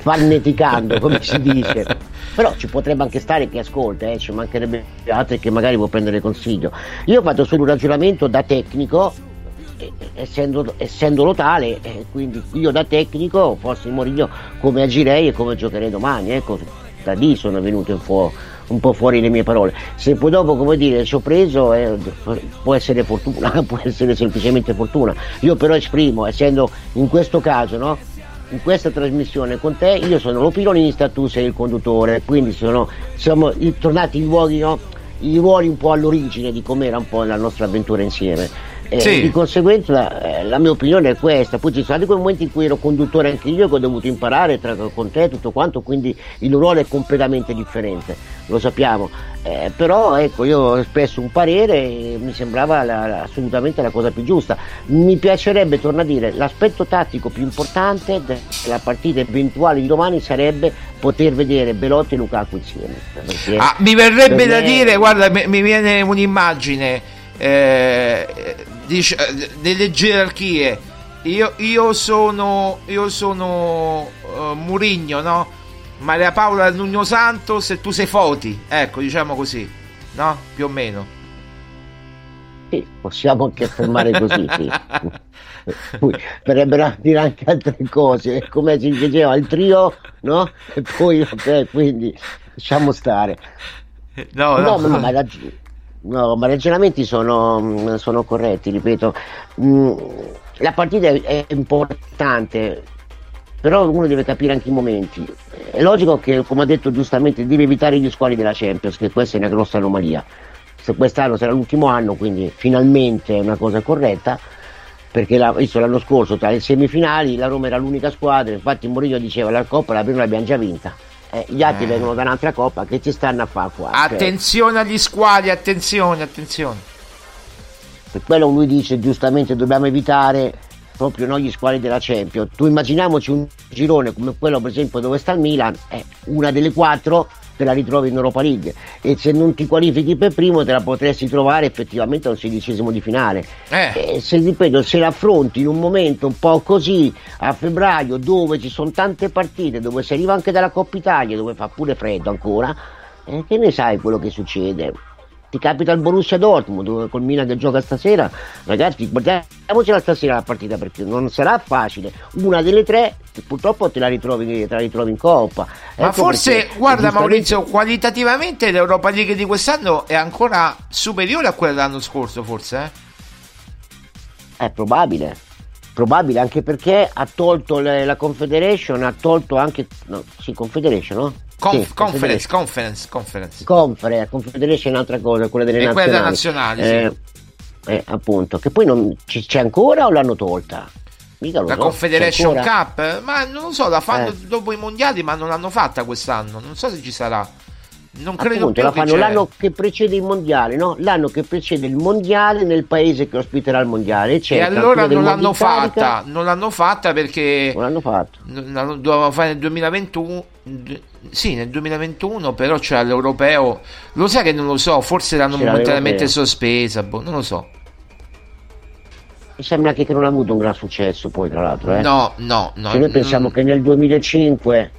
farneticando, come si dice. Però ci potrebbe anche stare chi ascolta, eh, ci mancherebbe altri che magari può prendere consiglio. Io ho fatto solo un ragionamento da tecnico, essendo, essendolo tale, eh, quindi io da tecnico, fossi Mourinho, come agirei e come giocherei domani. Ecco, da lì sono venute un po', un po' fuori le mie parole. Se poi dopo, come dire, ci ho preso, eh, può essere fortuna, può essere semplicemente fortuna. Io però esprimo, essendo in questo caso, no? in questa trasmissione con te, io sono l'opinionista, tu sei il conduttore, quindi sono, siamo tornati i luoghi, no? i ruoli un po' all'origine di com'era un po' la nostra avventura insieme. Eh, Sì. Di conseguenza eh, la mia opinione è questa, poi ci sono stati quei momenti in cui ero conduttore anche io che ho dovuto imparare tra, con te tutto quanto, quindi il ruolo è completamente differente, lo sappiamo. Eh, però ecco, io ho espresso un parere e mi sembrava la- la- assolutamente la cosa più giusta. Mi piacerebbe, torno a dire, l'aspetto tattico più importante della partita eventuale di domani sarebbe poter vedere Belotti e Lukaku insieme. Ah, mi verrebbe da me- dire, guarda, mi, mi viene un'immagine eh, dice- eh, delle gerarchie. Io, io sono, io sono uh, Murigno, no? Maria Paola Nugno Santos e tu sei Foti, ecco, diciamo così, no? Più o meno. Sì, possiamo anche affermare così, sì. Poi verrebbero dire anche altre cose, come si diceva il trio, no? E poi, ok, quindi lasciamo stare. No, No, no, ma, ma, rag- no, ma i ragionamenti sono, sono corretti, ripeto. Mm, la partita è, importante, però uno deve capire anche i momenti. È logico che, come ha detto giustamente, deve evitare gli squali della Champions, che questa è una grossa anomalia. Se quest'anno sarà l'ultimo anno, quindi finalmente è una cosa corretta, perché la, visto l'anno scorso tra le semifinali la Roma era l'unica squadra, infatti Mourinho diceva la Coppa la prima l'abbiamo già vinta. Eh, gli altri Eh. vengono da un'altra coppa che ci stanno a fare qua. Cioè, Attenzione agli squali, attenzione, attenzione. per quello lui dice giustamente dobbiamo evitare proprio noi gli squali della Champions. Tu immaginiamoci un girone come quello per esempio dove sta il Milan, eh, una delle quattro te la ritrovi in Europa League e se non ti qualifichi per primo te la potresti trovare effettivamente a un sedicesimo di finale. Eh. E se ripeto, se l'affronti in un momento un po' così a febbraio dove ci sono tante partite, dove si arriva anche dalla Coppa Italia, dove fa pure freddo ancora, eh, che ne sai quello che succede? Ti capita il Borussia Dortmund col Milan che gioca stasera, ragazzi, guardiamocela stasera la partita perché non sarà facile. Una delle tre purtroppo te la ritrovi, te la ritrovi in coppa. Ma Ecco forse, perché, guarda giustamente- Maurizio, qualitativamente l'Europa League di quest'anno è ancora superiore a quella dell'anno scorso, forse? eh? È probabile, probabile anche perché ha tolto le- la Confederation, ha tolto anche, no, sì, Confederation, no? Conf- conference, conference, conference. Confere, Confederation è un'altra cosa, quella delle E nazionali. quella nazionali, sì. Eh, eh, appunto, che poi non, ci- c'è ancora o l'hanno tolta? Mica La so, Confederation? Cup? Ma non lo so, la fanno Eh. dopo i mondiali, ma non l'hanno fatta quest'anno. Non so se ci sarà. Non credo Appunto, più la che fanno c'è. l'anno che precede il mondiale, no? L'anno che precede il mondiale nel paese che ospiterà il mondiale. C'è E allora non l'hanno carica. fatta, non l'hanno fatta perché Non l'hanno la dovevamo fare nel 2021. d- Sì, nel 2021, però c'era l'europeo. Lo sai che non lo so, forse l'hanno C'era momentaneamente l'europeo. sospesa, boh, non lo so. Mi sembra che che non ha avuto un gran successo poi, tra l'altro. Eh? No, no, no. Se noi pensiamo che nel 2005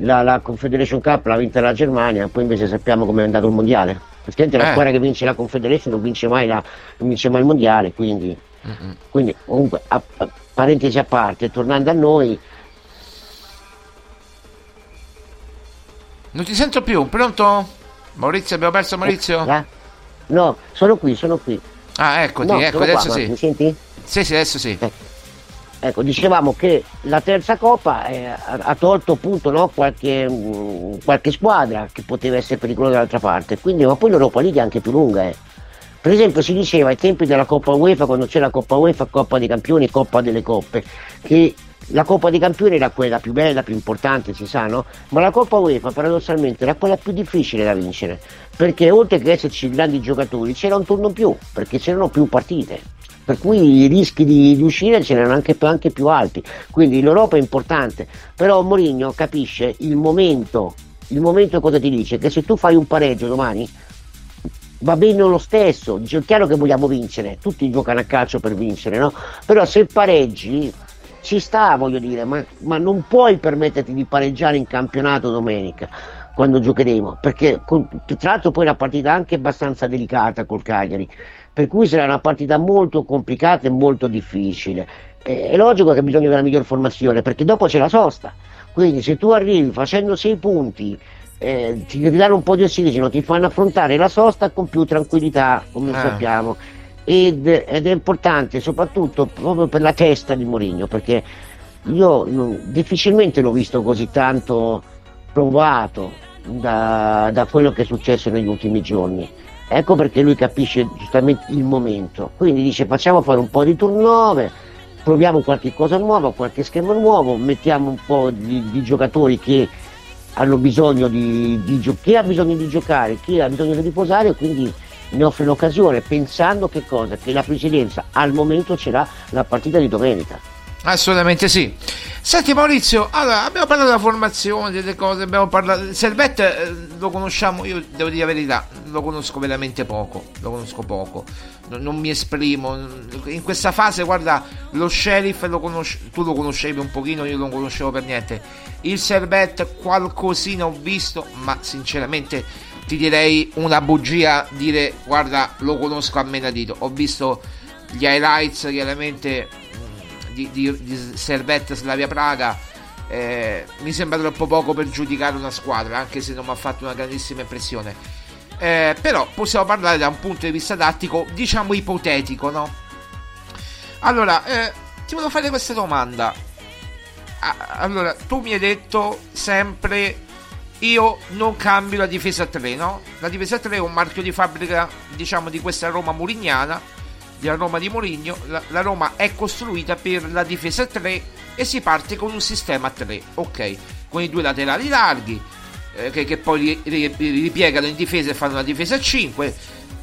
la, la Confederation Cup l'ha vinta la Germania, poi invece sappiamo come è andato il mondiale. Praticamente la Eh. squadra che vince la Confederation non vince mai, la- non vince mai il mondiale, quindi, mm, quindi comunque, a- a- parentesi a parte, tornando a noi, Non ti sento più, pronto? Maurizio, abbiamo perso Maurizio? eh? no, sono qui, sono qui. Ah, eccoti, No, ecco, adesso qua, sì. Mi senti? Sì, sì, adesso sì. Ecco, dicevamo che la terza coppa eh, ha, tolto appunto no, qualche, mm, qualche squadra che poteva essere pericolosa dall'altra parte, quindi ma poi l'Europa League è anche più lunga. eh. Per esempio si diceva ai tempi della Coppa UEFA, quando c'era Coppa UEFA, Coppa dei Campioni, Coppa delle Coppe, che la Coppa dei Campioni era quella più bella, più importante, si sa, no? Ma la Coppa UEFA paradossalmente era quella più difficile da vincere, perché oltre che esserci grandi giocatori c'era un turno più, perché c'erano più partite per cui i rischi di, di uscire c'erano anche, anche più alti. Quindi l'Europa è importante, però Mourinho capisce il momento. Il momento cosa ti dice? Che se tu fai un pareggio domani va bene lo stesso, dice è chiaro che vogliamo vincere, tutti giocano a calcio per vincere, no? Però se pareggi ci sta, voglio dire, ma, ma non puoi permetterti di pareggiare in campionato domenica quando giocheremo, perché tra l'altro poi è una partita anche abbastanza delicata col Cagliari, per cui sarà una partita molto complicata e molto difficile. È logico che bisogna della miglior formazione, perché dopo c'è la sosta, quindi se tu arrivi facendo sei punti, eh, ti danno un po' di ossigeno, ti fanno affrontare la sosta con più tranquillità, come Ah. sappiamo. Ed, ed è importante soprattutto proprio per la testa di Mourinho, perché io non- difficilmente l'ho visto così tanto provato da, da quello che è successo negli ultimi giorni. Ecco perché lui capisce giustamente il momento. Quindi dice facciamo fare un po' di turnover, proviamo qualche cosa nuova, qualche schema nuovo, mettiamo un po' di, di giocatori che hanno bisogno di, di gio- chi ha bisogno di giocare, chi ha bisogno di riposare quindi ne offre l'occasione pensando che cosa? Che la presidenza al momento ce l'ha la partita di domenica. Assolutamente sì. Senti Maurizio, allora abbiamo parlato della formazione, delle cose, abbiamo parlato. Servette eh, lo conosciamo, io devo dire la verità, lo conosco veramente poco, lo conosco poco, non, non mi esprimo. In questa fase, guarda, lo sheriff lo conosci- tu lo conoscevi un pochino, io non conoscevo per niente. Il Servette qualcosina ho visto, ma sinceramente ti direi una bugia dire guarda lo conosco a menadito. Ho visto gli highlights chiaramente di, di, di Servette Slavia Praga. eh, mi sembra troppo poco per giudicare una squadra, anche se non mi ha fatto una grandissima impressione. Eh, però possiamo parlare da un punto di vista tattico, diciamo ipotetico, no? Allora, eh, ti volevo fare questa domanda. Allora, tu mi hai detto sempre io non cambio la difesa a 3, no? La difesa a 3 è un marchio di fabbrica, diciamo, di questa Roma murignana, della Roma di Mourinho. La, la Roma è costruita per la difesa a 3 e si parte con un sistema a 3, ok? Con i due laterali larghi, eh, che, che poi ri- ri- ripiegano in difesa e fanno una difesa a 5.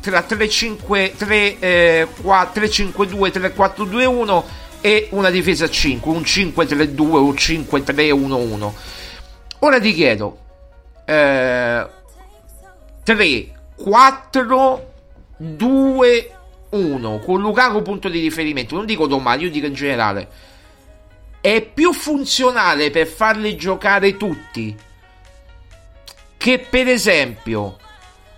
Tra 3-5, 3, eh, 4, 3-5-2, 3-4-2-1 e una difesa a 5, un 5-3-2 o un 5-3-1-1. Ora ti chiedo, eh, 3, 4, 2, 1 con Lukaku punto di riferimento. Non dico domani, io dico in generale. È più funzionale per farli giocare tutti che per esempio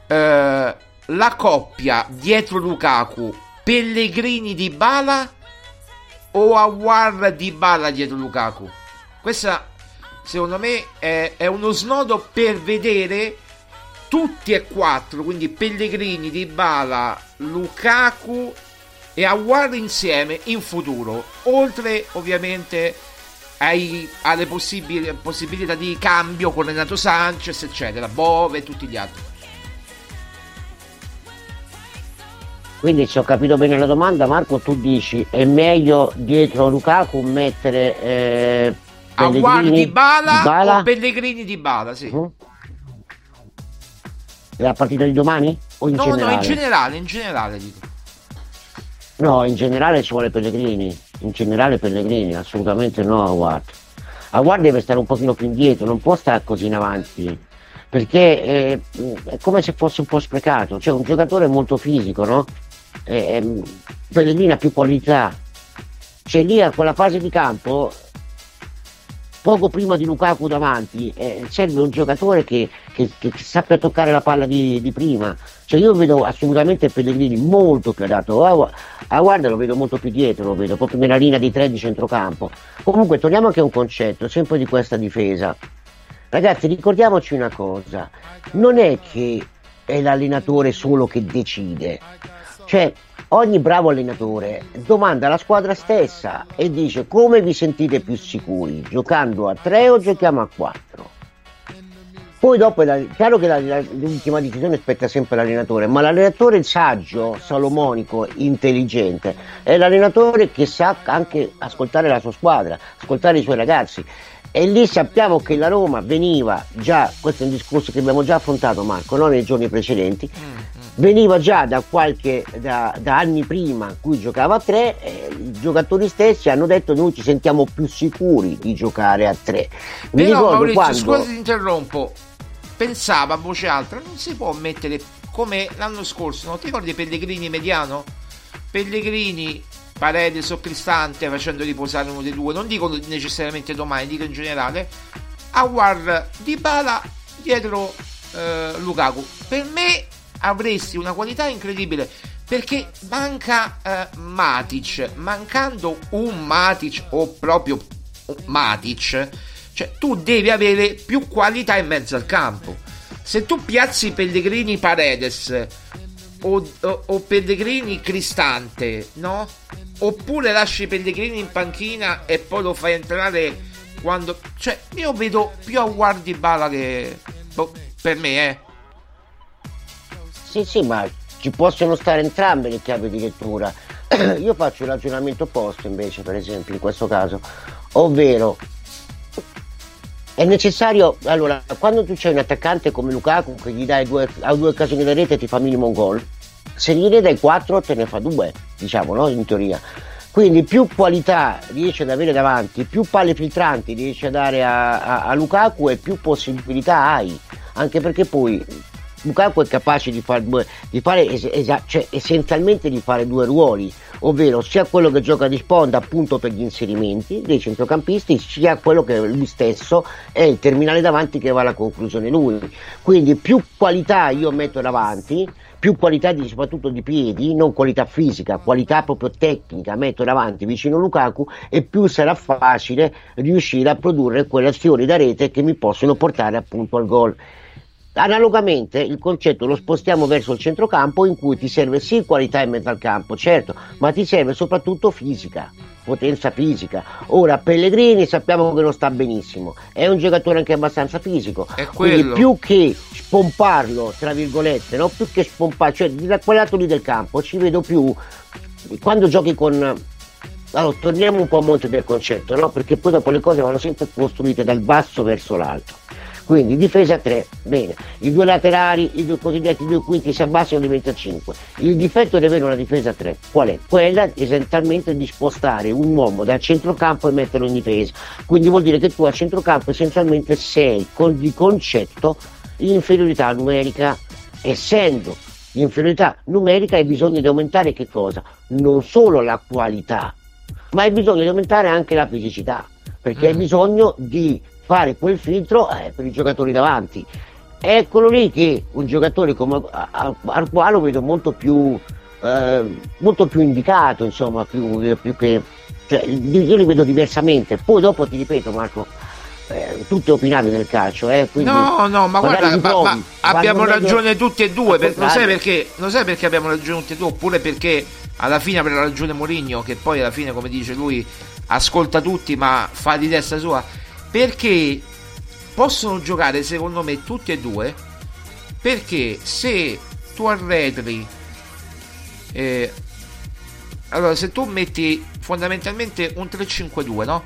eh, la coppia dietro Lukaku, Pellegrini di Bala o Awar di Bala dietro Lukaku? Questa secondo me è, è uno snodo per vedere tutti e quattro, quindi Pellegrini, Di Bala, Lukaku e Awar insieme in futuro, oltre ovviamente ai, alle possibili, possibilità di cambio con Renato Sanchez, eccetera, Bove e tutti gli altri. Quindi se ho capito bene la domanda, Marco, tu dici è meglio dietro Lukaku mettere eh, Pellegrini, di Bala, Dybala? o Pellegrini di Bala, sì. Mhm. La partita di domani? O in no, generale? no, in generale, in generale dico. No, in generale ci vuole Pellegrini. In generale Pellegrini, assolutamente no Award. Award deve stare un pochino più indietro, non può stare così in avanti. Perché eh, è come se fosse un po' sprecato. Cioè un giocatore molto fisico, no? Eh, eh, Pellegrini ha più qualità. Cioè lì a quella fase di campo, poco prima di Lukaku davanti, eh, serve un giocatore che, che- che sappia toccare la palla di, di prima. Cioè io vedo assolutamente Pellegrini molto più adatto. A, a guarda lo vedo molto più dietro, lo vedo proprio nella linea di tre di centrocampo. Comunque torniamo anche a un concetto, sempre di questa difesa. Ragazzi, ricordiamoci una cosa, non è che è l'allenatore solo che decide, cioè ogni bravo allenatore domanda alla squadra stessa e dice come vi sentite più sicuri, giocando a 3 o giochiamo a 4? Poi dopo è chiaro che la- la- l'ultima decisione spetta sempre all'allenatore, ma l'allenatore saggio, salomonico, intelligente, è l'allenatore che sa anche ascoltare la sua squadra, ascoltare i suoi ragazzi. E lì sappiamo che la Roma veniva già, questo è un discorso che abbiamo già affrontato Marco, no? nei giorni precedenti, veniva già da qualche da, da anni prima in cui giocava a tre e i giocatori stessi hanno detto noi ci sentiamo più sicuri di giocare a tre mi Però ricordo Maurizio, quando scusa ti interrompo. Pensava a voce alta, non si può mettere come l'anno scorso, no? Ti ricordi Pellegrini mediano? Pellegrini, Paredes o Cristante facendo riposare uno dei due, non dico necessariamente domani, dico in generale. Awar di Bala dietro eh, Lukaku. Per me avresti una qualità incredibile perché manca eh, Matic, mancando un Matic o proprio Matic, cioè tu devi avere più qualità in mezzo al campo. Se tu piazzi Pellegrini Paredes o, o- o Pellegrini Cristante, no? Oppure lasci Pellegrini in panchina e poi lo fai entrare quando... Cioè, io vedo più a guardi bala che... boh, per me, eh. Sì, sì, ma ci possono stare entrambe le chiavi di lettura. Io faccio il ragionamento opposto invece, per esempio, in questo caso, ovvero è necessario, allora, quando tu c'hai un attaccante come Lukaku che gli dai due, ha due occasioni da rete ti fa minimo un gol, se gliene dai quattro te ne fa due, diciamo, no? In teoria. Quindi più qualità riesci ad avere davanti, più palle filtranti riesci a dare a, a- a Lukaku e più possibilità hai. Anche perché poi Lukaku è capace di, far due- di fare es- esa- cioè, essenzialmente di fare due ruoli, ovvero sia quello che gioca di sponda appunto per gli inserimenti dei centrocampisti, sia quello che lui stesso è il terminale davanti che va alla conclusione lui. Quindi più qualità io metto davanti, più qualità di, soprattutto di piedi, non qualità fisica, qualità proprio tecnica, metto davanti vicino a Lukaku e più sarà facile riuscire a produrre quelle azioni da rete che mi possono portare appunto al gol. Analogamente il concetto lo spostiamo verso il centrocampo in cui ti serve sì qualità in mezzo al campo, certo, ma ti serve soprattutto fisica, potenza fisica. Ora Pellegrini sappiamo che non sta benissimo, è un giocatore anche abbastanza fisico, quindi più che spomparlo, tra virgolette, no? più che spomparlo, cioè da quel lato lì del campo ci vedo più quando giochi con allora, torniamo un po' a monte del concetto, no? Perché poi dopo le cose vanno sempre costruite dal basso verso l'alto. Quindi difesa 3, bene, i due laterali, i due cosiddetti due quinti si abbassano diventa 5. Il difetto di avere una difesa 3 qual è? Quella essenzialmente di spostare un uomo dal centrocampo e metterlo in difesa. Quindi vuol dire che tu a centrocampo essenzialmente sei con di concetto in inferiorità numerica, essendo in inferiorità numerica hai bisogno di aumentare che cosa? Non solo la qualità, ma hai bisogno di aumentare anche la fisicità, perché hai bisogno di fare quel filtro eh, per i giocatori davanti. è quello lì che un giocatore come Arqualo lo vedo molto più, eh, molto più indicato, insomma, più, più che, cioè, io li vedo diversamente. Poi dopo ti ripeto, Marco, eh, tutte opinate nel calcio. Eh, no, no, ma guarda, ma, ma abbiamo ragione tutti e due. Per, lo, sai perché, lo sai perché abbiamo ragione tutti e due? Oppure perché alla fine avrà ragione Mourinho, che poi alla fine, come dice lui, ascolta tutti, ma fa di testa sua. Perché possono giocare secondo me tutti e due. Perché se tu arretri eh, allora se tu metti fondamentalmente un 3-5-2 no?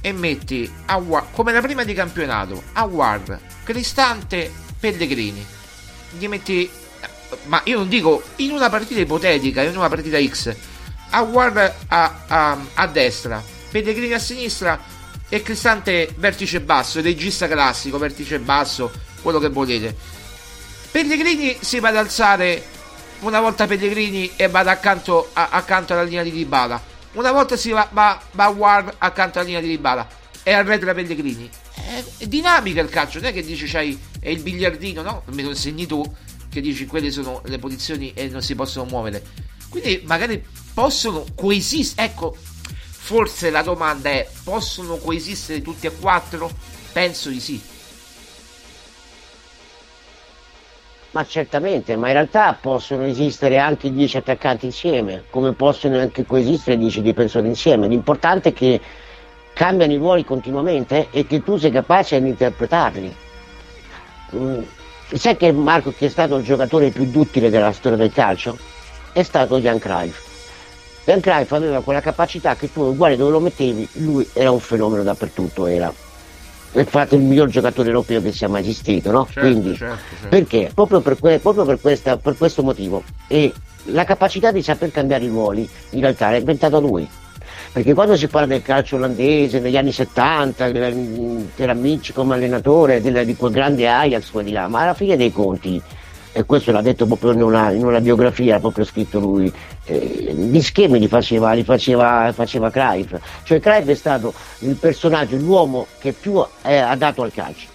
e metti Awar, come la prima di campionato Awar, Cristante, Pellegrini. Gli metti ma io non dico in una partita ipotetica in una partita X. Awar a, a, a destra Pellegrini a sinistra e Cristante vertice basso, regista classico, vertice basso, quello che volete. Pellegrini si va ad alzare una volta Pellegrini e va accanto, a, accanto alla linea di Dybala. Una volta si va, va, va Ward accanto alla linea di Dybala e arretra Pellegrini. È, è dinamica il calcio, non è che dici c'hai è il biliardino, no? Me lo insegni tu che dici quelle sono le posizioni e non si possono muovere. Quindi magari possono coesistere. Ecco, Forse la domanda è: possono coesistere tutti e quattro? Penso di sì. Ma certamente, ma in realtà possono esistere anche 10 attaccanti insieme, come possono anche coesistere 10 difensori insieme. L'importante è che cambiano i ruoli continuamente e che tu sei capace di interpretarli. Mm. Sai che Marco che è stato il giocatore più duttile della storia del calcio? È stato Jan Cruyff. Ben Cruyff aveva quella capacità che tu uguale dove lo mettevi, lui era un fenomeno dappertutto, era infatti il miglior giocatore europeo che sia mai esistito, no? Certo, Quindi, certo, certo. perché? Proprio, per, que- proprio per, questa, per, questo motivo. E la capacità di saper cambiare i ruoli, in realtà, l'ha inventata lui. Perché quando si parla del calcio olandese negli anni 70, era Mitch come allenatore, di quel grande Ajax, quelli là, ma alla fine dei conti e questo l'ha detto proprio in una, in una biografia, ha proprio scritto lui, eh, gli schemi li faceva, li faceva, faceva Cruyff, cioè Cruyff è stato il personaggio, l'uomo che più ha dato al calcio.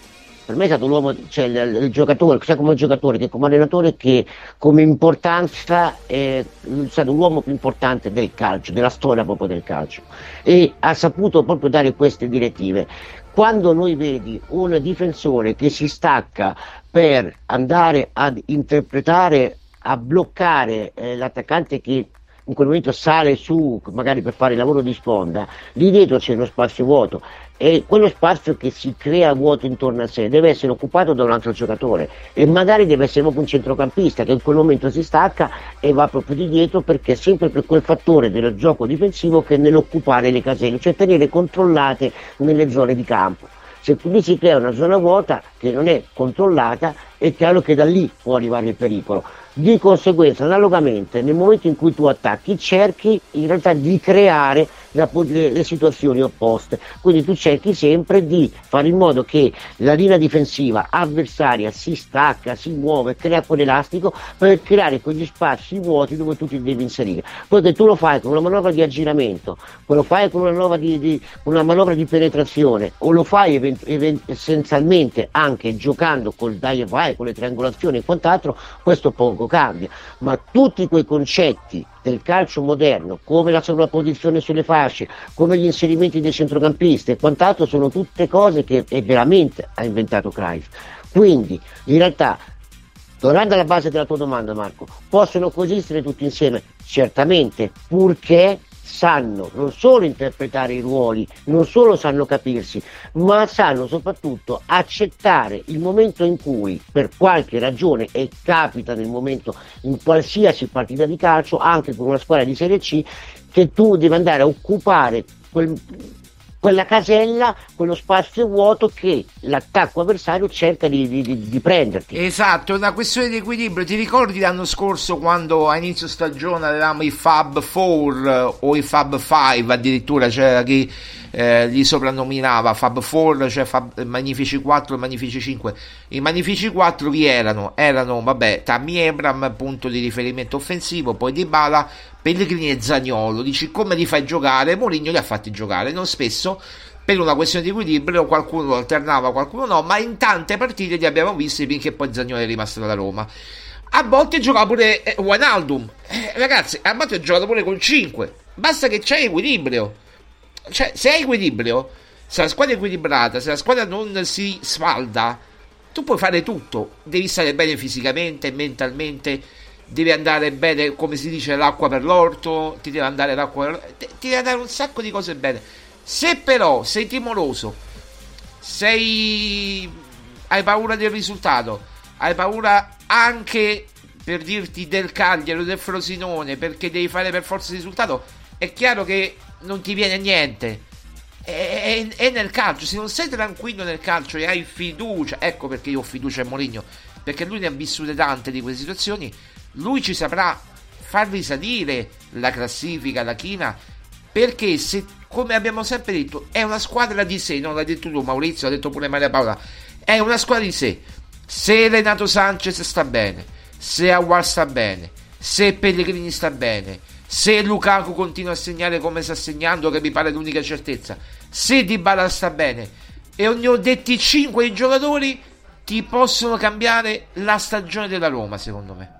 Per me è stato l'uomo, cioè il, il giocatore, sia come giocatore che come allenatore, che come importanza è stato l'uomo più importante del calcio, della storia proprio del calcio. E ha saputo proprio dare queste direttive quando noi vedi un difensore che si stacca per andare ad interpretare, a bloccare eh, l'attaccante che in quel momento sale su magari per fare il lavoro di sponda, lì dietro c'è uno spazio vuoto e quello spazio che si crea vuoto intorno a sé deve essere occupato da un altro giocatore e magari deve essere proprio un centrocampista che in quel momento si stacca e va proprio di dietro perché è sempre per quel fattore del gioco difensivo che è nell'occupare le caselle, cioè tenere controllate nelle zone di campo. Se quindi si crea una zona vuota che non è controllata, è chiaro che da lì può arrivare il pericolo. Di conseguenza, analogamente, nel momento in cui tu attacchi, cerchi in realtà di creare la, le, le, situazioni opposte. Quindi tu cerchi sempre di fare in modo che la linea difensiva avversaria si stacca, si muove, crea quell'elastico per creare quegli spazi vuoti dove tu ti devi inserire. Poi che tu lo fai con una manovra di aggiramento, lo fai con una manovra di, di, una manovra di penetrazione o lo fai event- event- essenzialmente anche giocando col die vai, con le triangolazioni e quant'altro, questo poco cambia, ma tutti quei concetti del calcio moderno, come la sovrapposizione sulle fasce, come gli inserimenti dei centrocampisti e quant'altro, sono tutte cose che veramente ha inventato Cruyff. Quindi, in realtà, tornando alla base della tua domanda, Marco, possono coesistere tutti insieme? Certamente, purché sanno non solo interpretare i ruoli, non solo sanno capirsi, ma sanno soprattutto accettare il momento in cui per qualche ragione, e capita nel momento in qualsiasi partita di calcio, anche con una squadra di Serie C, che tu devi andare a occupare quel, quella casella, quello spazio vuoto che l'attacco avversario cerca di, di, di, prenderti. Esatto, è una questione di equilibrio. Ti ricordi l'anno scorso quando a inizio stagione avevamo i Fab 4 o i Fab 5 addirittura, c'era chi eh, li soprannominava Fab 4, cioè Fab, Magnifici 4 e Magnifici 5. I Magnifici 4 vi erano? Erano, vabbè, Tammy Ebram, punto di riferimento offensivo, poi Di Bala, Pellegrini e Zagnolo. Dici come li fai giocare? Mourinho li ha fatti giocare, non spesso, per una questione di equilibrio qualcuno lo alternava, qualcuno no, ma in tante partite li abbiamo visti finché poi Zagnolo è rimasto dalla Roma. A volte giocava pure eh, Wijnaldum. Eh, ragazzi, a volte ho giocato pure con 5. Basta che c'è equilibrio. Cioè, se hai equilibrio, se la squadra è equilibrata, se la squadra non si sfalda, tu puoi fare tutto. Devi stare bene fisicamente, mentalmente, devi andare bene, come si dice, l'acqua per l'orto, ti deve andare l'acqua per... ti deve andare un sacco di cose bene. Se però sei timoroso, sei hai paura del risultato, hai paura anche per dirti del Cagliari o del Frosinone perché devi fare per forza il risultato, è chiaro che non ti viene niente. È, è, è, nel calcio, se non sei tranquillo nel calcio e hai fiducia, ecco perché io ho fiducia in Mourinho, perché lui ne ha vissute tante di quelle situazioni, lui ci saprà far risalire la classifica, la china, perché se, come abbiamo sempre detto, è una squadra di sé, non l'ha detto tu Maurizio, l'ha detto pure Maria Paola, è una squadra di sé. Se Renato Sanchez sta bene, se Awar sta bene, se Pellegrini sta bene, se Lukaku continua a segnare come sta segnando, che mi pare l'unica certezza, se Dybala sta bene, e ognuno detti 5 giocatori ti possono cambiare la stagione della Roma, secondo me.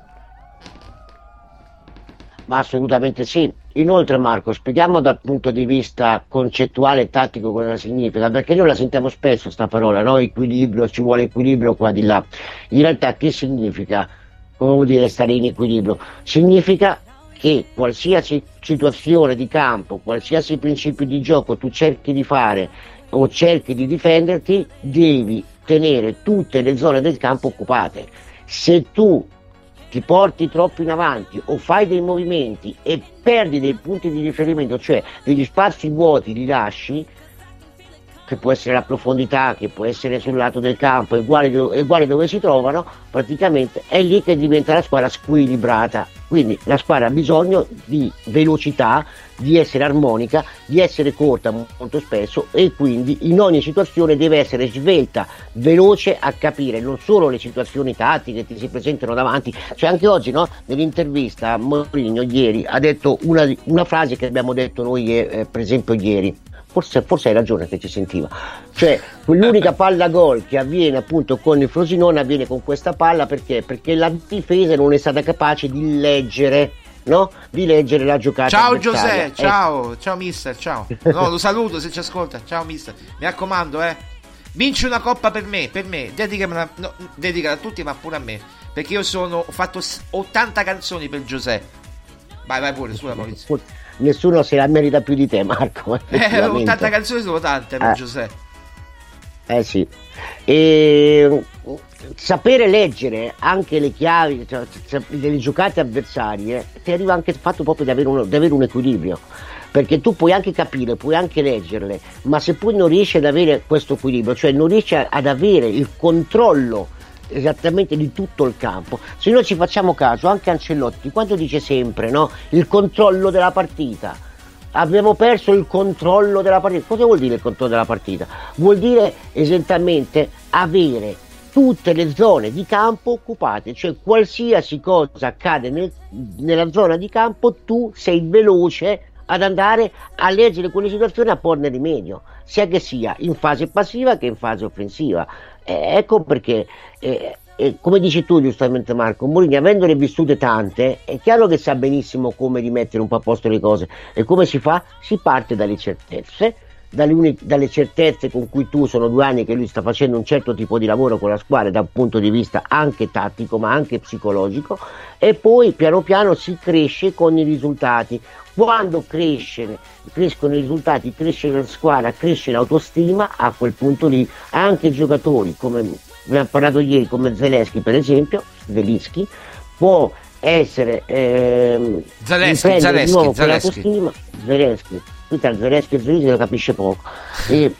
Ma assolutamente sì. Inoltre Marco, spieghiamo dal punto di vista concettuale e tattico cosa significa, perché noi la sentiamo spesso sta parola, no? Equilibrio, ci vuole equilibrio qua di là. In realtà che significa? Come vuol dire stare in equilibrio? Significa che qualsiasi situazione di campo, qualsiasi principio di gioco tu cerchi di fare o cerchi di difenderti, devi tenere tutte le zone del campo occupate. Se tu ti porti troppo in avanti o fai dei movimenti e perdi dei punti di riferimento, cioè degli spazi vuoti li lasci, che può essere la profondità, che può essere sul lato del campo, uguale, uguale dove si trovano, praticamente è lì che diventa la squadra squilibrata. Quindi la squadra ha bisogno di velocità, di essere armonica, di essere corta molto spesso e quindi in ogni situazione deve essere svelta, veloce a capire non solo le situazioni tattiche che ti si presentano davanti, cioè anche oggi no, nell'intervista Mourinho ieri ha detto una, una frase che abbiamo detto noi eh, per esempio ieri, forse, forse, hai ragione che ci sentiva. Cioè, l'unica palla gol che avviene appunto con il Frosinone avviene con questa palla perché? Perché la difesa non è stata capace di leggere. No? Di leggere la giocata. Ciao Giuseppe, ciao, ciao mister, ciao. No, lo saluto se ci ascolta. Ciao mister. Mi raccomando, eh. Vinci una coppa per me, per me. Dedicamela, no, dedicala a tutti, ma pure a me. Perché io sono, ho fatto 80 canzoni per Giuseppe. Vai, vai pure, sulla Maurizio nessuno se la merita più di te, Marco. Eh, 80 canzoni sono tante eh. Giuseppe. Eh sì. E sapere leggere anche le chiavi cioè, delle giocate avversarie ti arriva anche il fatto proprio di avere, un, di avere un equilibrio perché tu puoi anche capire, puoi anche leggerle, ma se poi non riesci ad avere questo equilibrio, cioè non riesci ad avere il controllo esattamente di tutto il campo. Se noi ci facciamo caso, anche Ancellotti, quando dice sempre no, il controllo della partita, abbiamo perso il controllo della partita. Cosa vuol dire il controllo della partita? Vuol dire esattamente avere tutte le zone di campo occupate, cioè qualsiasi cosa accade nel, nella zona di campo, tu sei veloce ad andare a leggere quelle situazioni e a porne rimedio, sia che sia in fase passiva che in fase offensiva. Eh, ecco perché, eh, eh, come dici tu giustamente Marco, Mourinho avendone vissute tante, è chiaro che sa benissimo come rimettere un po' a posto le cose. E come si fa? Si parte dalle certezze, dalle, dalle, certezze con cui tu sono due anni che lui sta facendo un certo tipo di lavoro con la squadra da un punto di vista anche tattico ma anche psicologico e poi piano piano si cresce con i risultati quando cresce, crescono i risultati, cresce la squadra, cresce l'autostima, a quel punto lì anche i giocatori, come abbiamo parlato ieri, come Zelensky per esempio, Zelensky, può essere ehm, Zaleschi, Zaleschi, Zaleschi. Tra Zelensky e Zelensky lo capisce poco. E,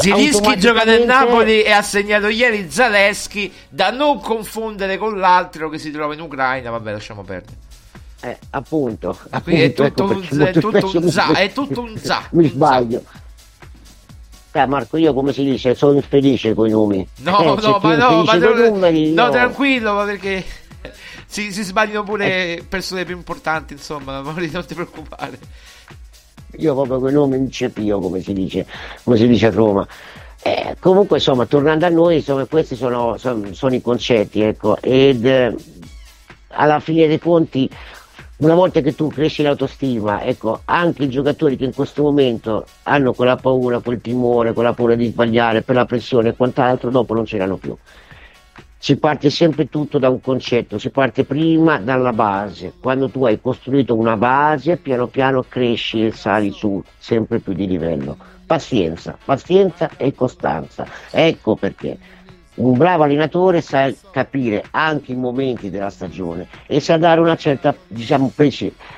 Zilinski gioca nel Napoli e ha segnato ieri Zaleschi da non confondere con l'altro che si trova in Ucraina. Vabbè, lasciamo perdere. Eh, appunto, appunto è, tutto ecco, un, è, tutto un za, è tutto un za. Mi sbaglio. Eh, Marco, io come si dice, sono infelice con i nomi. No, eh, no, ma no, ma numeri, no, tranquillo, ma perché si, si sbagliano pure eh. persone più importanti, insomma, non ti preoccupare. Io proprio quel nome incepio come si dice, come si dice a Roma. Eh, comunque insomma tornando a noi insomma, questi sono, sono, sono i concetti ecco, ed eh, alla fine dei conti una volta che tu cresci l'autostima, ecco, anche i giocatori che in questo momento hanno quella paura, quel timore, quella paura di sbagliare per la pressione e quant'altro, dopo non ce l'hanno più. Si parte sempre tutto da un concetto, si parte prima dalla base. Quando tu hai costruito una base, piano piano cresci e sali su sempre più di livello. Pazienza, pazienza e costanza. Ecco perché un bravo allenatore sa capire anche i momenti della stagione e sa dare una certa, diciamo,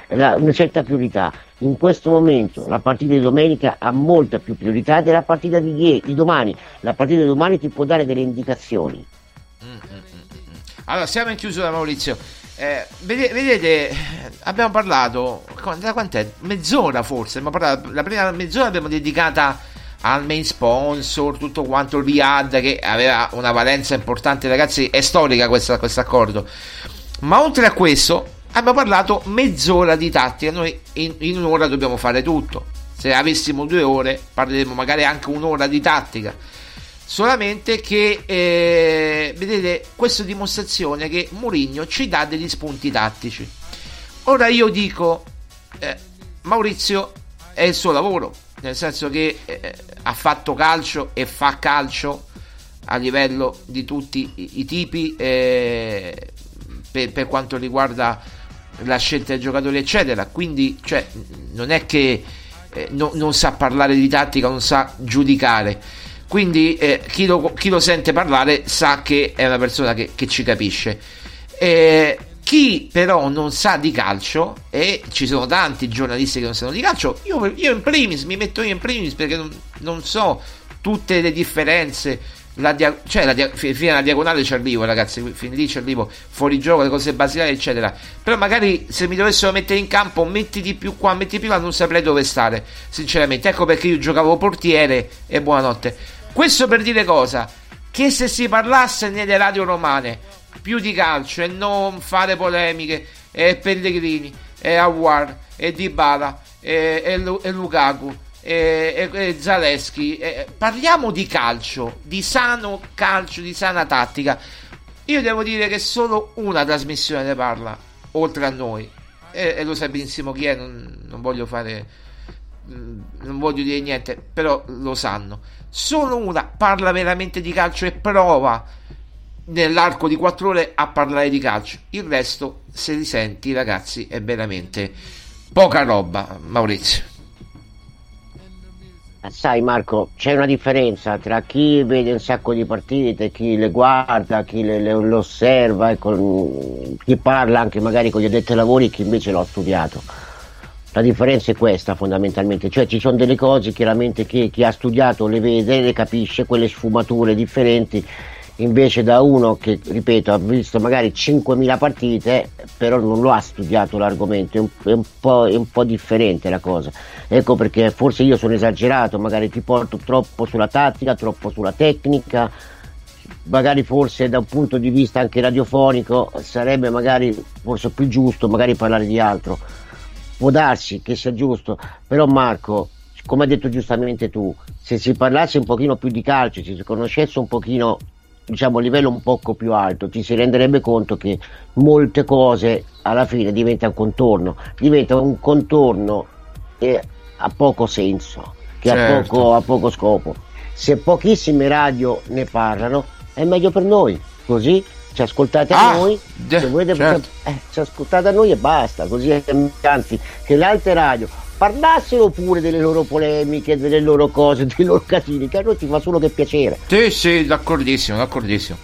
una certa priorità. In questo momento la partita di domenica ha molta più priorità della partita di, ieri, di domani. La partita di domani ti può dare delle indicazioni. Allora, siamo in chiusura, Maurizio. Eh, vedete, abbiamo parlato da quant'è? Mezz'ora forse. Parlato, la prima mezz'ora abbiamo dedicata al main sponsor, tutto quanto il Riyadh che aveva una valenza importante, ragazzi. È storica questo accordo. Ma oltre a questo, abbiamo parlato mezz'ora di tattica. Noi in, in un'ora dobbiamo fare tutto. Se avessimo due ore, parleremo magari anche un'ora di tattica solamente che eh, vedete questa dimostrazione che Mourinho ci dà degli spunti tattici. Ora io dico eh, Maurizio è il suo lavoro nel senso che eh, ha fatto calcio e fa calcio a livello di tutti i, i tipi eh, per, per, quanto riguarda la scelta dei giocatori eccetera. Quindi cioè, non è che eh, no, non sa parlare di tattica non sa giudicare quindi eh, chi, lo, chi, lo, sente parlare sa che è una persona che, che ci capisce. Eh, chi però non sa di calcio, e ci sono tanti giornalisti che non sanno di calcio, io, io in primis mi metto io in primis perché non, non so tutte le differenze. La dia- cioè la dia- fino alla diagonale ci arrivo, ragazzi. Fin lì ci arrivo fuori gioco, le cose basilari, eccetera. Però magari se mi dovessero mettere in campo, metti di più qua, metti più là, non saprei dove stare. Sinceramente, ecco perché io giocavo portiere e buonanotte. Questo per dire cosa? Che se si parlasse nelle radio romane più di calcio e non fare polemiche e Pellegrini e Awar e Dybala e, e, e Lukaku e, e, e Zaleschi e, parliamo di calcio di sano calcio di sana tattica io devo dire che solo una trasmissione ne parla oltre a noi e, lo sai benissimo chi è non, non voglio fare non voglio dire niente però lo sanno solo una parla veramente di calcio e prova nell'arco di 4 ore a parlare di calcio. Il resto, se li senti, ragazzi, è veramente poca roba, Maurizio. Sai Marco, c'è una differenza tra chi vede un sacco di partite, chi le guarda, chi le, le, le osserva, con, chi parla anche magari con gli addetti ai lavori chi invece l'ha studiato la differenza è questa fondamentalmente, cioè ci sono delle cose chiaramente che chi ha studiato le vede, le capisce, quelle sfumature differenti, invece da uno che, ripeto, ha visto magari 5.000 partite, però non lo ha studiato l'argomento, è un, è un, po', è un po' differente la cosa. Ecco perché forse io sono esagerato, magari ti porto troppo sulla tattica, troppo sulla tecnica, magari forse da un punto di vista anche radiofonico sarebbe magari forse più giusto magari parlare di altro può darsi che sia giusto, però Marco, come hai detto giustamente tu, se si parlasse un pochino più di calcio, se si conoscesse un pochino diciamo a livello un poco più alto, ci si renderebbe conto che molte cose alla fine diventa un contorno, diventa un contorno che ha poco senso, che certo. ha, poco, ha poco scopo. Se pochissime radio ne parlano, è meglio per noi, così ci ascoltate ah, a noi, se volete, certo. eh, ci ascoltate a noi e basta, così anzi che le altre radio parlassero pure delle loro polemiche, delle loro cose, dei loro casini, che a noi ti fa solo che piacere. Sì, sì, d'accordissimo, d'accordissimo.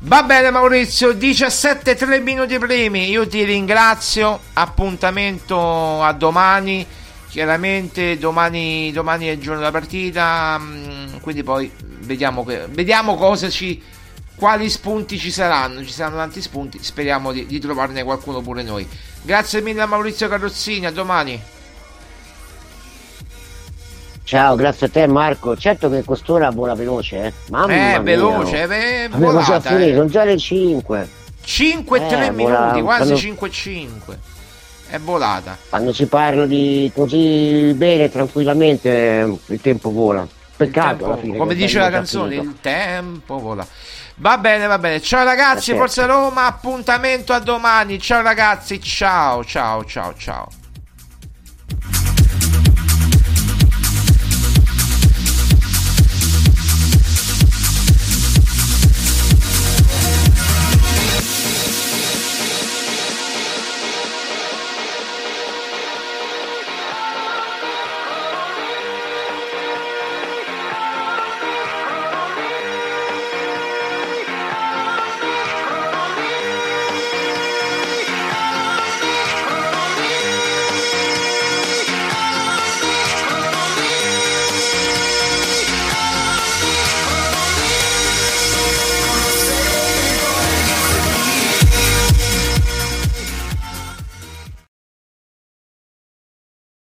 Va bene Maurizio, 17 3 minuti primi, io ti ringrazio, appuntamento a domani, chiaramente domani, domani è il giorno della partita, mm, quindi poi vediamo, vediamo cosa ci quali spunti ci saranno? Ci saranno tanti spunti, speriamo di, di trovarne qualcuno pure noi. Grazie mille a Maurizio Carrozzini, a domani. Ciao, grazie a te Marco. Certo che quest'ora vola veloce, eh. Mamma eh, veloce, mia, eh, volata, già finito, eh. sono già le 5. 5 e 3 minuti, quasi quando... 5 e 5. È volata. Quando si parla di così bene, tranquillamente, il tempo vola. Peccato Tempo- alla fine. come dice la canzone, finito. il tempo vola. Va bene, va bene. Ciao ragazzi. Forza Roma, appuntamento a domani. Ciao ragazzi, ciao, ciao, ciao, ciao.